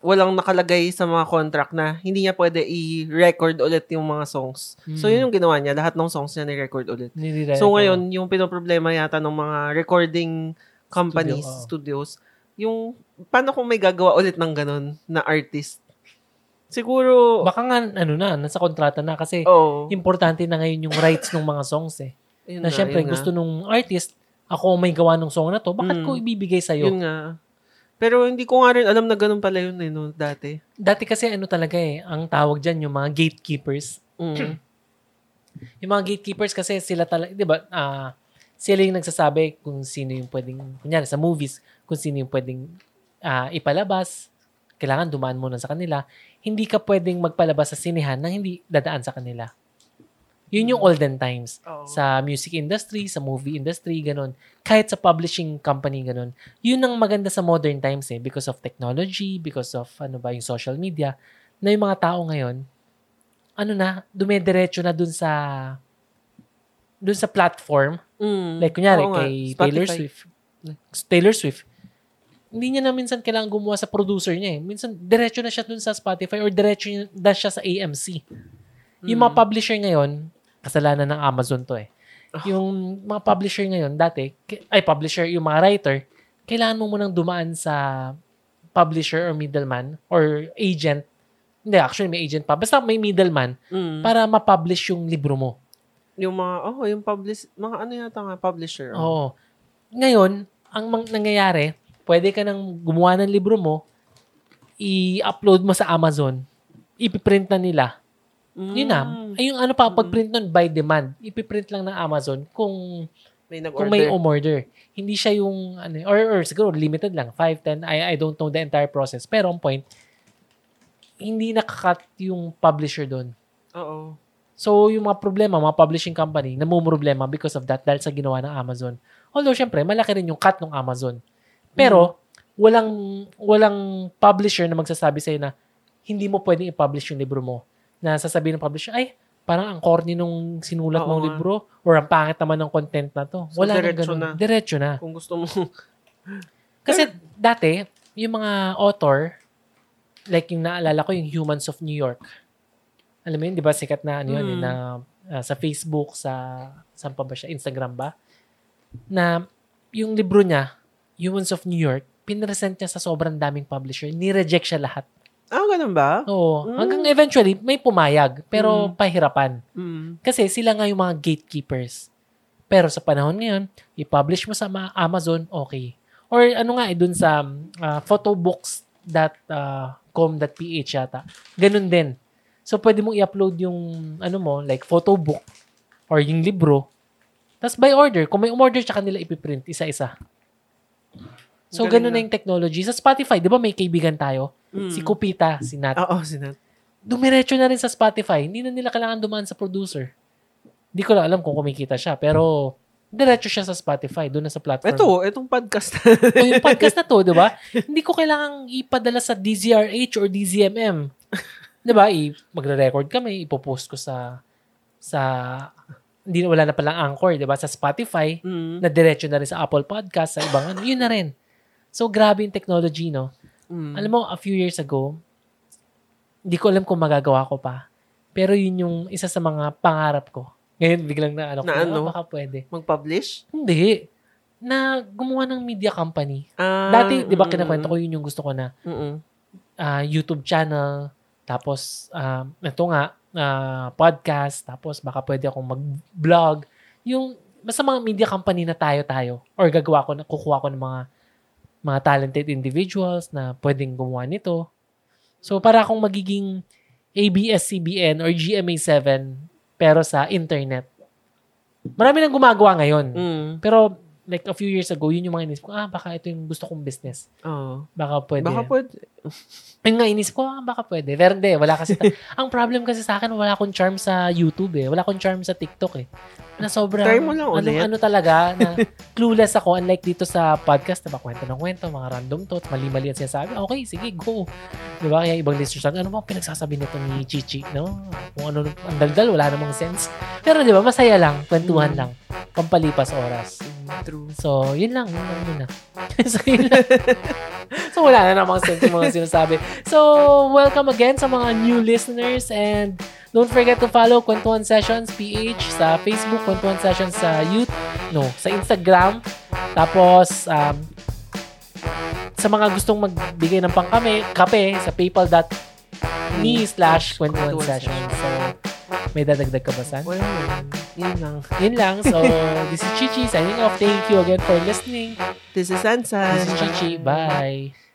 [SPEAKER 2] walang nakalagay sa mga contract na hindi niya pwede i-record ulit yung mga songs. So,
[SPEAKER 1] Mm.
[SPEAKER 2] yun yung ginawa niya. Lahat ng songs niya ni-record ulit.
[SPEAKER 1] Nire-
[SPEAKER 2] So, ngayon, yung pinoproblema yata ng mga recording companies,
[SPEAKER 1] Studio, oo.
[SPEAKER 2] studios, yung paano kung may gagawa ulit ng ganun na artist? Siguro,
[SPEAKER 1] Baka nga, ano na, nasa kontrata na kasi
[SPEAKER 2] oh,
[SPEAKER 1] importante na ngayon yung rights ng mga songs eh.
[SPEAKER 2] yun
[SPEAKER 1] Na
[SPEAKER 2] nga,
[SPEAKER 1] syempre, gusto nung artist, ako may gawa ng song na to, bakit
[SPEAKER 2] Mm.
[SPEAKER 1] ko ibibigay sa'yo?
[SPEAKER 2] Yun nga. Pero hindi ko nga rin alam na ganun pala yun eh, no, dati.
[SPEAKER 1] Dati kasi ano talaga eh, ang tawag dyan yung mga gatekeepers.
[SPEAKER 2] Mm.
[SPEAKER 1] Yung mga gatekeepers kasi sila talaga, di ba, ah, sila yung nagsasabi kung sino yung pwedeng, kunyari sa movies, kung sino yung pwedeng ah, ipalabas, kailangan dumaan muna sa kanila. Hindi ka pwedeng magpalabas sa sinehan na hindi dadaan sa kanila. Yun yung olden times.
[SPEAKER 2] Oo.
[SPEAKER 1] Sa music industry, sa movie industry, ganun. Kahit sa publishing company, ganun. Yun ang maganda sa modern times eh, because of technology, because of ano ba, yung social media, na yung mga tao ngayon, ano na, dumediretso na dun sa dun sa platform.
[SPEAKER 2] Mm.
[SPEAKER 1] Like, kunyari,
[SPEAKER 2] Oo nga,
[SPEAKER 1] kay Taylor
[SPEAKER 2] Spotify.
[SPEAKER 1] Swift. Taylor Swift. Hindi niya na minsan kailangan gumawa sa producer niya eh. Minsan, diretso na siya dun sa Spotify or diretso na siya sa AMC. Yung mga publisher ngayon, kasalanan ng Amazon to eh. Yung mga publisher ngayon, dati, ay publisher, yung mga writer, kailangan mo munang dumaan sa publisher or middleman or agent. Hindi, actually may agent pa. Basta may middleman
[SPEAKER 2] Mm.
[SPEAKER 1] para ma-publish yung libro mo.
[SPEAKER 2] Yung mga, oh, yung publish, mga ano yata nga, publisher.
[SPEAKER 1] Oo. Ngayon, ang mang- nangyayari, pwede ka nang gumawa ng libro mo, i-upload mo sa Amazon, ipiprint na nila.
[SPEAKER 2] Mm.
[SPEAKER 1] Yun na. Ay, yung ano pa, pag-print nun by demand, ipiprint lang ng Amazon kung
[SPEAKER 2] May nag-order.
[SPEAKER 1] kung may umorder. Hindi siya yung, ano, or, or siguro limited lang, 5, 10, I, I don't know the entire process. Pero on point, hindi nakakat yung publisher doon.
[SPEAKER 2] Oo.
[SPEAKER 1] So, yung mga problema, mga publishing company, namumroblema because of that dahil sa ginawa ng Amazon. Although, syempre, malaki rin yung cut ng Amazon. Pero, walang walang publisher na magsasabi sa'yo na hindi mo pwedeng i-publish yung libro mo. Na sasabihin ng publisher, ay, parang ang corny nung sinulat
[SPEAKER 2] Oo
[SPEAKER 1] mong libro or ang pangit naman ng content na to.
[SPEAKER 2] So,
[SPEAKER 1] Wala nang
[SPEAKER 2] diretso
[SPEAKER 1] ganun.
[SPEAKER 2] na.
[SPEAKER 1] Diretso na.
[SPEAKER 2] Kung gusto mo.
[SPEAKER 1] Kasi dati, yung mga author, like yung naalala ko, yung Humans of New York. Alam mo yun, di ba sikat na ano yun, eh,
[SPEAKER 2] Mm.
[SPEAKER 1] na ah, sa Facebook, sa, saan pa ba siya, Instagram ba? Na yung libro niya, Humans of New York, pinresent niya sa sobrang daming publisher. Ni-reject siya lahat.
[SPEAKER 2] Ah, ganun ba?
[SPEAKER 1] Oo.
[SPEAKER 2] Mm.
[SPEAKER 1] Hanggang eventually, may pumayag, pero
[SPEAKER 2] Mm.
[SPEAKER 1] pahirapan.
[SPEAKER 2] Mm.
[SPEAKER 1] Kasi sila nga yung mga gatekeepers. Pero sa panahon ngayon, i-publish mo sa ma- Amazon, okay. Or ano nga, eh, dun sa uh, photobooks.com.ph yata. Ganun din. So, pwede mong i-upload yung, ano mo, like photobook or yung libro. Tapos by order, kung may umorder, tsaka nila ipiprint isa-isa. So,
[SPEAKER 2] Galing
[SPEAKER 1] ganun na
[SPEAKER 2] na.
[SPEAKER 1] yung technology. Sa Spotify, di ba may kaibigan tayo?
[SPEAKER 2] Mm.
[SPEAKER 1] Si Kupita, si Nat
[SPEAKER 2] Oo, sinat.
[SPEAKER 1] dumiretso na rin sa Spotify. Hindi na nila kailangan dumaan sa producer. Hindi ko lang alam kung kumikita siya. Pero, diretso siya sa Spotify. Doon na sa platform.
[SPEAKER 2] Ito, itong podcast.
[SPEAKER 1] O yung podcast na to, di ba? Hindi ko kailangang ipadala sa DZRH or DZMM. Di ba? I- magre-record kami, ipopost ko sa sa hindi wala na palang Anchor, 'di ba? Sa Spotify,
[SPEAKER 2] Mm.
[SPEAKER 1] na diretso na rin sa Apple Podcast, sa ibang ano, yun na rin. So, grabe yung technology, no?
[SPEAKER 2] Mm.
[SPEAKER 1] Alam mo, a few years ago, hindi ko alam kung magagawa ko pa. Pero yun yung isa sa mga pangarap ko. Ngayon, biglang na ano, ko,
[SPEAKER 2] Na ano?
[SPEAKER 1] "Ah, baka pwede.
[SPEAKER 2] Mag-publish?
[SPEAKER 1] Hindi. Na gumawa ng media company.
[SPEAKER 2] Ah,
[SPEAKER 1] Dati, di ba,
[SPEAKER 2] mm,
[SPEAKER 1] kinakwento ko yun yung gusto ko na ah, YouTube channel, tapos, um, ito nga, ah, podcast, tapos baka pwede akong mag-vlog. Yung, basta mga media company na tayo-tayo. Or gagawa ko, na, kukuha ko ng mga mga talented individuals na pwedeng gumawa nito. So, para akong magiging ABS-CBN or GMA7 pero sa internet. Marami nang gumagawa ngayon.
[SPEAKER 2] Mm.
[SPEAKER 1] Pero, like a few years ago, yun yung mga inisip ko, ah, baka ito yung gusto kong business.
[SPEAKER 2] Oo.
[SPEAKER 1] Baka pwede.
[SPEAKER 2] Baka pwede.
[SPEAKER 1] Ayun nga, inisip ko, ah, baka pwede. Pero hindi, wala kasi. ta- ang problem kasi sa akin, wala akong charm sa YouTube eh. Wala akong charm sa TikTok eh. Na sobrang,
[SPEAKER 2] Try mo lang
[SPEAKER 1] ano,
[SPEAKER 2] ulit.
[SPEAKER 1] ano talaga, na clueless ako. Unlike dito sa podcast, diba, kwento ng kwento, mga random thoughts, mali-mali ang sinasabi. Okay, sige, go. Diba? Kaya ibang listeners sabi, ano bang pinagsasabi nito ni Chichi? No? Kung ano, ang daldal, wala namang sense. Pero diba, masaya lang, kwentuhan
[SPEAKER 2] Mm.
[SPEAKER 1] lang. Pampalipas oras.
[SPEAKER 2] True.
[SPEAKER 1] So, yun lang. Yun lang muna. so, yun lang. so, wala na namang sense yung sinasabi. So, welcome again sa mga new listeners and don't forget to follow Kwentuhan Sessions PH sa Facebook, Kwentuhan Sessions sa YouTube, no, sa Instagram. Tapos, um, sa mga gustong magbigay ng pangkame, kape sa paypal.me slash
[SPEAKER 2] Kwentuhan
[SPEAKER 1] Sessions. So, may dadagdag ka ba, San?
[SPEAKER 2] Well, yun lang.
[SPEAKER 1] Yun lang. So, this is Chichi signing off. Thank you again for listening.
[SPEAKER 2] This is Sansan.
[SPEAKER 1] This is Chichi. Bye.